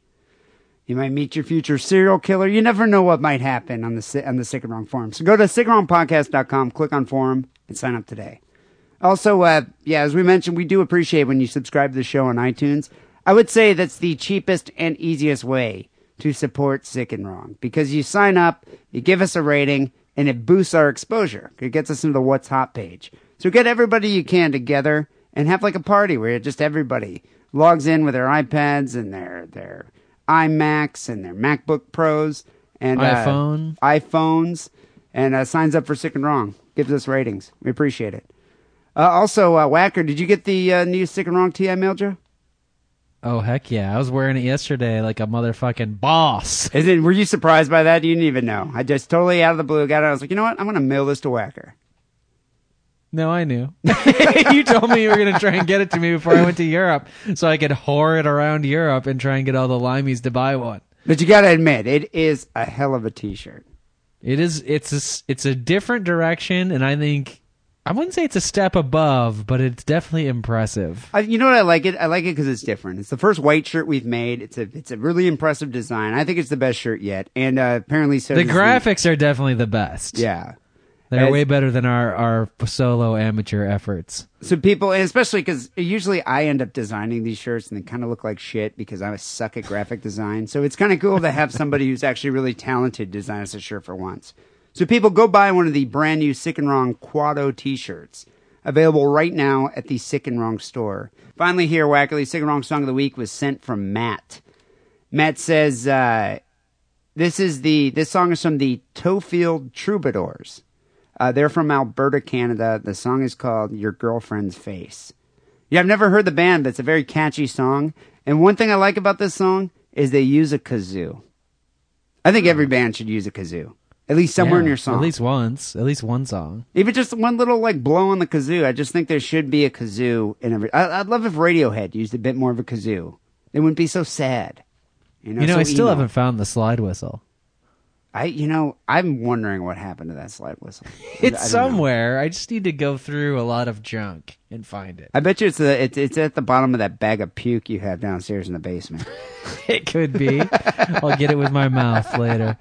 You might meet your future serial killer. You never know what might happen on the on the Sick and Wrong forum. So go to sickandwrongpodcast.com, click on forum, and sign up today. Also, uh, yeah, as we mentioned, we do appreciate when you subscribe to the show on iTunes. I would say that's the cheapest and easiest way to support Sick and Wrong because you sign up, you give us a rating, and it boosts our exposure. It gets us into the What's Hot page. So get everybody you can together and have like a party where just everybody logs in with their iPads and their their iMacs and their MacBook Pros and uh, iPhones, and uh, signs up for Sick and Wrong. Gives us ratings. We appreciate it. Uh, also, uh, Whacker, did you get the uh, new Sick and Wrong tee I mailed you? Oh heck yeah! I was wearing it yesterday like a motherfucking boss. Is it? Were you surprised by that? You didn't even know. I just totally out of the blue got it. I was like, you know what? I'm gonna mail this to Whacker. No, I knew. [LAUGHS] you told me you were going to try and get it to me before I went to Europe, so I could whore it around Europe and try and get all the limeys to buy one. But you gotta admit, it is a hell of a T-shirt. It is. It's a, it's a different direction, and I think I wouldn't say it's a step above, but it's definitely impressive. I, you know what I like it? I like it because it's different. It's the first white shirt we've made. It's a it's a really impressive design. I think it's the best shirt yet, and uh, apparently so. The graphics are definitely the best. yeah. They're As- way better than our, our solo amateur efforts. So people, and especially because usually I end up designing these shirts and they kind of look like shit because I suck at graphic design. So it's kind of cool to have somebody who's actually really talented design us a shirt for once. So people go buy one of the brand new Sick and Wrong Quado t-shirts available right now at the Sick and Wrong store. Finally here, Wackerle, Sick and Wrong Song of the Week was sent from Matt. Matt says, uh, this is the, this song is from the Tofield Troubadours. Uh, they're from Alberta, Canada. The song is called Your Girlfriend's Face. Yeah, I've never heard the band, but it's a very catchy song. And one thing I like about this song is they use a kazoo. I think every band should use a kazoo. At least somewhere in Yeah, your song. At least once. At least one song. Even just one little like blow on the kazoo. I just think there should be a kazoo in every. I, I'd love if Radiohead used a bit more of a kazoo. It wouldn't be so sad. You know, You know, so I still emo. haven't found the slide whistle. I, you know, I'm wondering what happened to that slide whistle. I- [LAUGHS] I It's know. somewhere. I just need to go through a lot of junk and find it. I bet you it's the it's it's at the bottom of that bag of puke you have downstairs in the basement. [LAUGHS] It could be. I'll get it with my mouth later.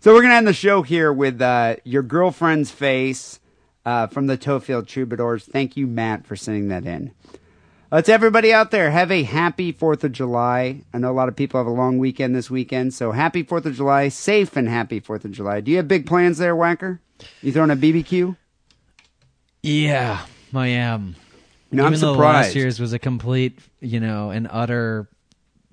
So we're gonna end the show here with uh, your girlfriend's face uh, from the Tofield Troubadours. Thank you, Matt, for sending that in. To everybody out there, have a happy Fourth of July. I know a lot of people have a long weekend this weekend, so happy Fourth of July, safe and happy Fourth of July. Do you have big plans there, Whacker? You throwing a BBQ? Yeah, I am. I'm Even though surprised. last year's was a complete, you know, an utter,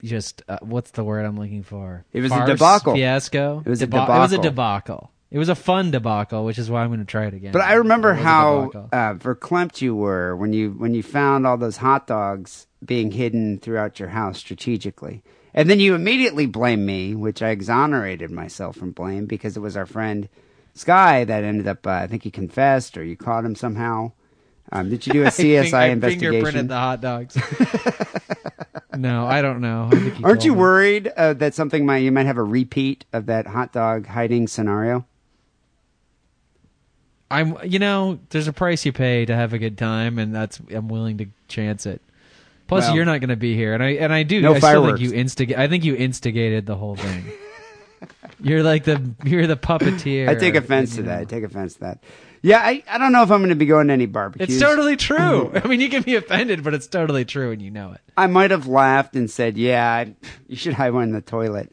just uh, what's the word I'm looking for? It was a debacle. fiasco. It was a Deba- It was a debacle. It was a fun debacle, which is why I'm going to try it again. But I remember It was a how uh, verklempt you were when you when you found all those hot dogs being hidden throughout your house strategically, and then you immediately blamed me, which I exonerated myself from blame because it was our friend Sky that ended up. Uh, I think he confessed or you caught him somehow. Um, did you do a CSI [LAUGHS] I investigation? fingerprinted the hot dogs. [LAUGHS] no, I don't know. I think Aren't you me. worried uh, that something might you might have a repeat of that hot dog hiding scenario? I'm, you know, there's a price you pay to have a good time, and that's I'm willing to chance it. Plus, Well- you're not going to be here, and I and I do. No I still think fireworks. you instigate. I think you instigated the whole thing. [LAUGHS] you're like the you're the puppeteer. I take offense to that. I take offense to that. Yeah, I, I don't know if I'm going to be going to any barbecues. It's totally true. [LAUGHS] I mean, you can be offended, but it's totally true, and you know it. I might have laughed and said, "Yeah, I, [LAUGHS] you should hide one in the toilet,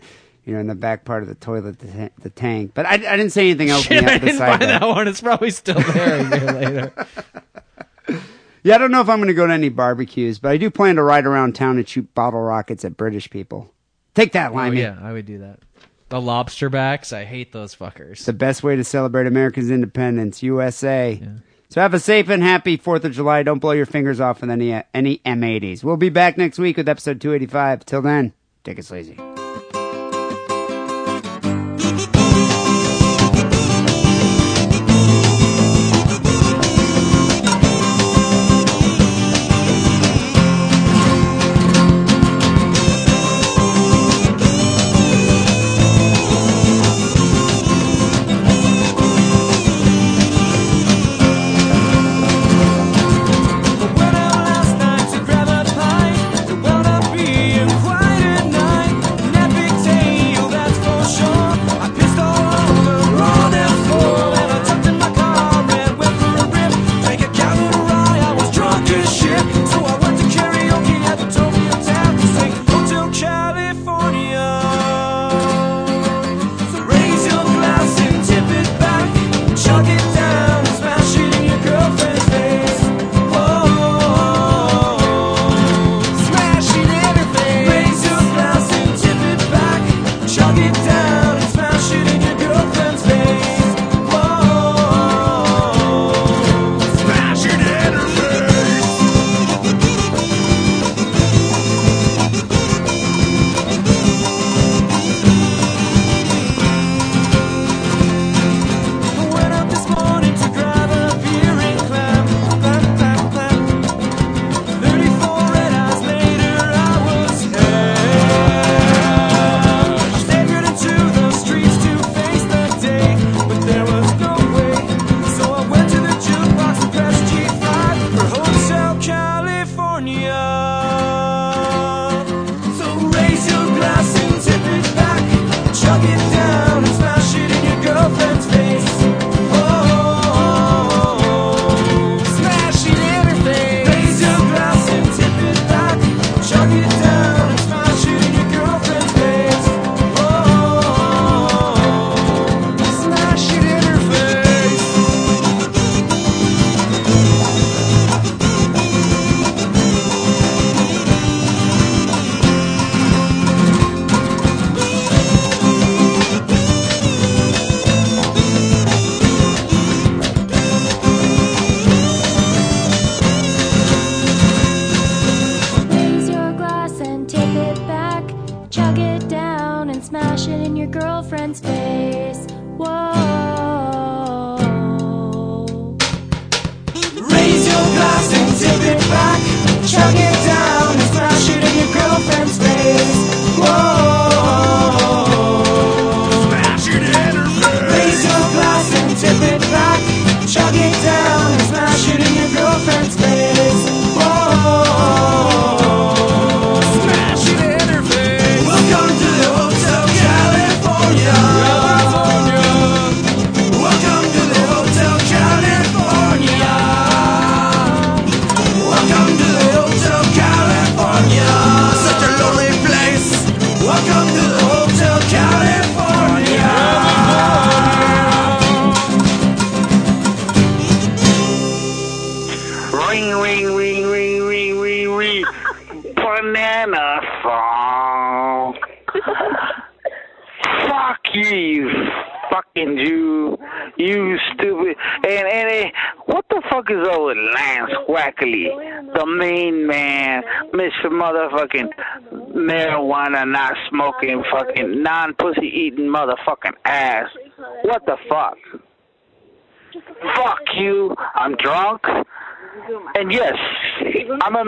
you know, in the back part of the toilet, the, ta- the tank." But I, I didn't say anything else Shit, I didn't find that one. It's probably still there a year later. [LAUGHS] [LAUGHS] Yeah, I don't know if I'm going to go to any barbecues, but I do plan to ride around town and shoot bottle rockets at British people. Take that, Limey. Oh yeah, I would do that. The lobster backs, I hate those fuckers. The best way to celebrate America's independence, USA. So have a safe and happy Fourth of July. Don't blow your fingers off with any any M80s. We'll be back next week with episode 285. Till then, take it sleazy.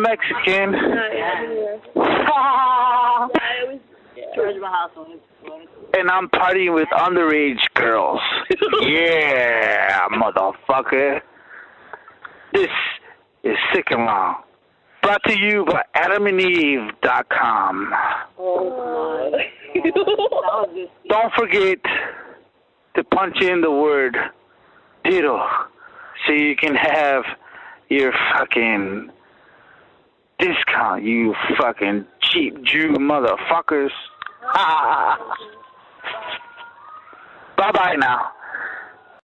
I'm Mexican. [LAUGHS] and I'm partying with underage girls. [LAUGHS] yeah, motherfucker. This is Sick and Wrong. Brought to you by AdamandEve.com. Oh my. Don't forget to punch in the word diddle so you can have your fucking discount, you fucking cheap Jew motherfuckers. [LAUGHS] bye bye now.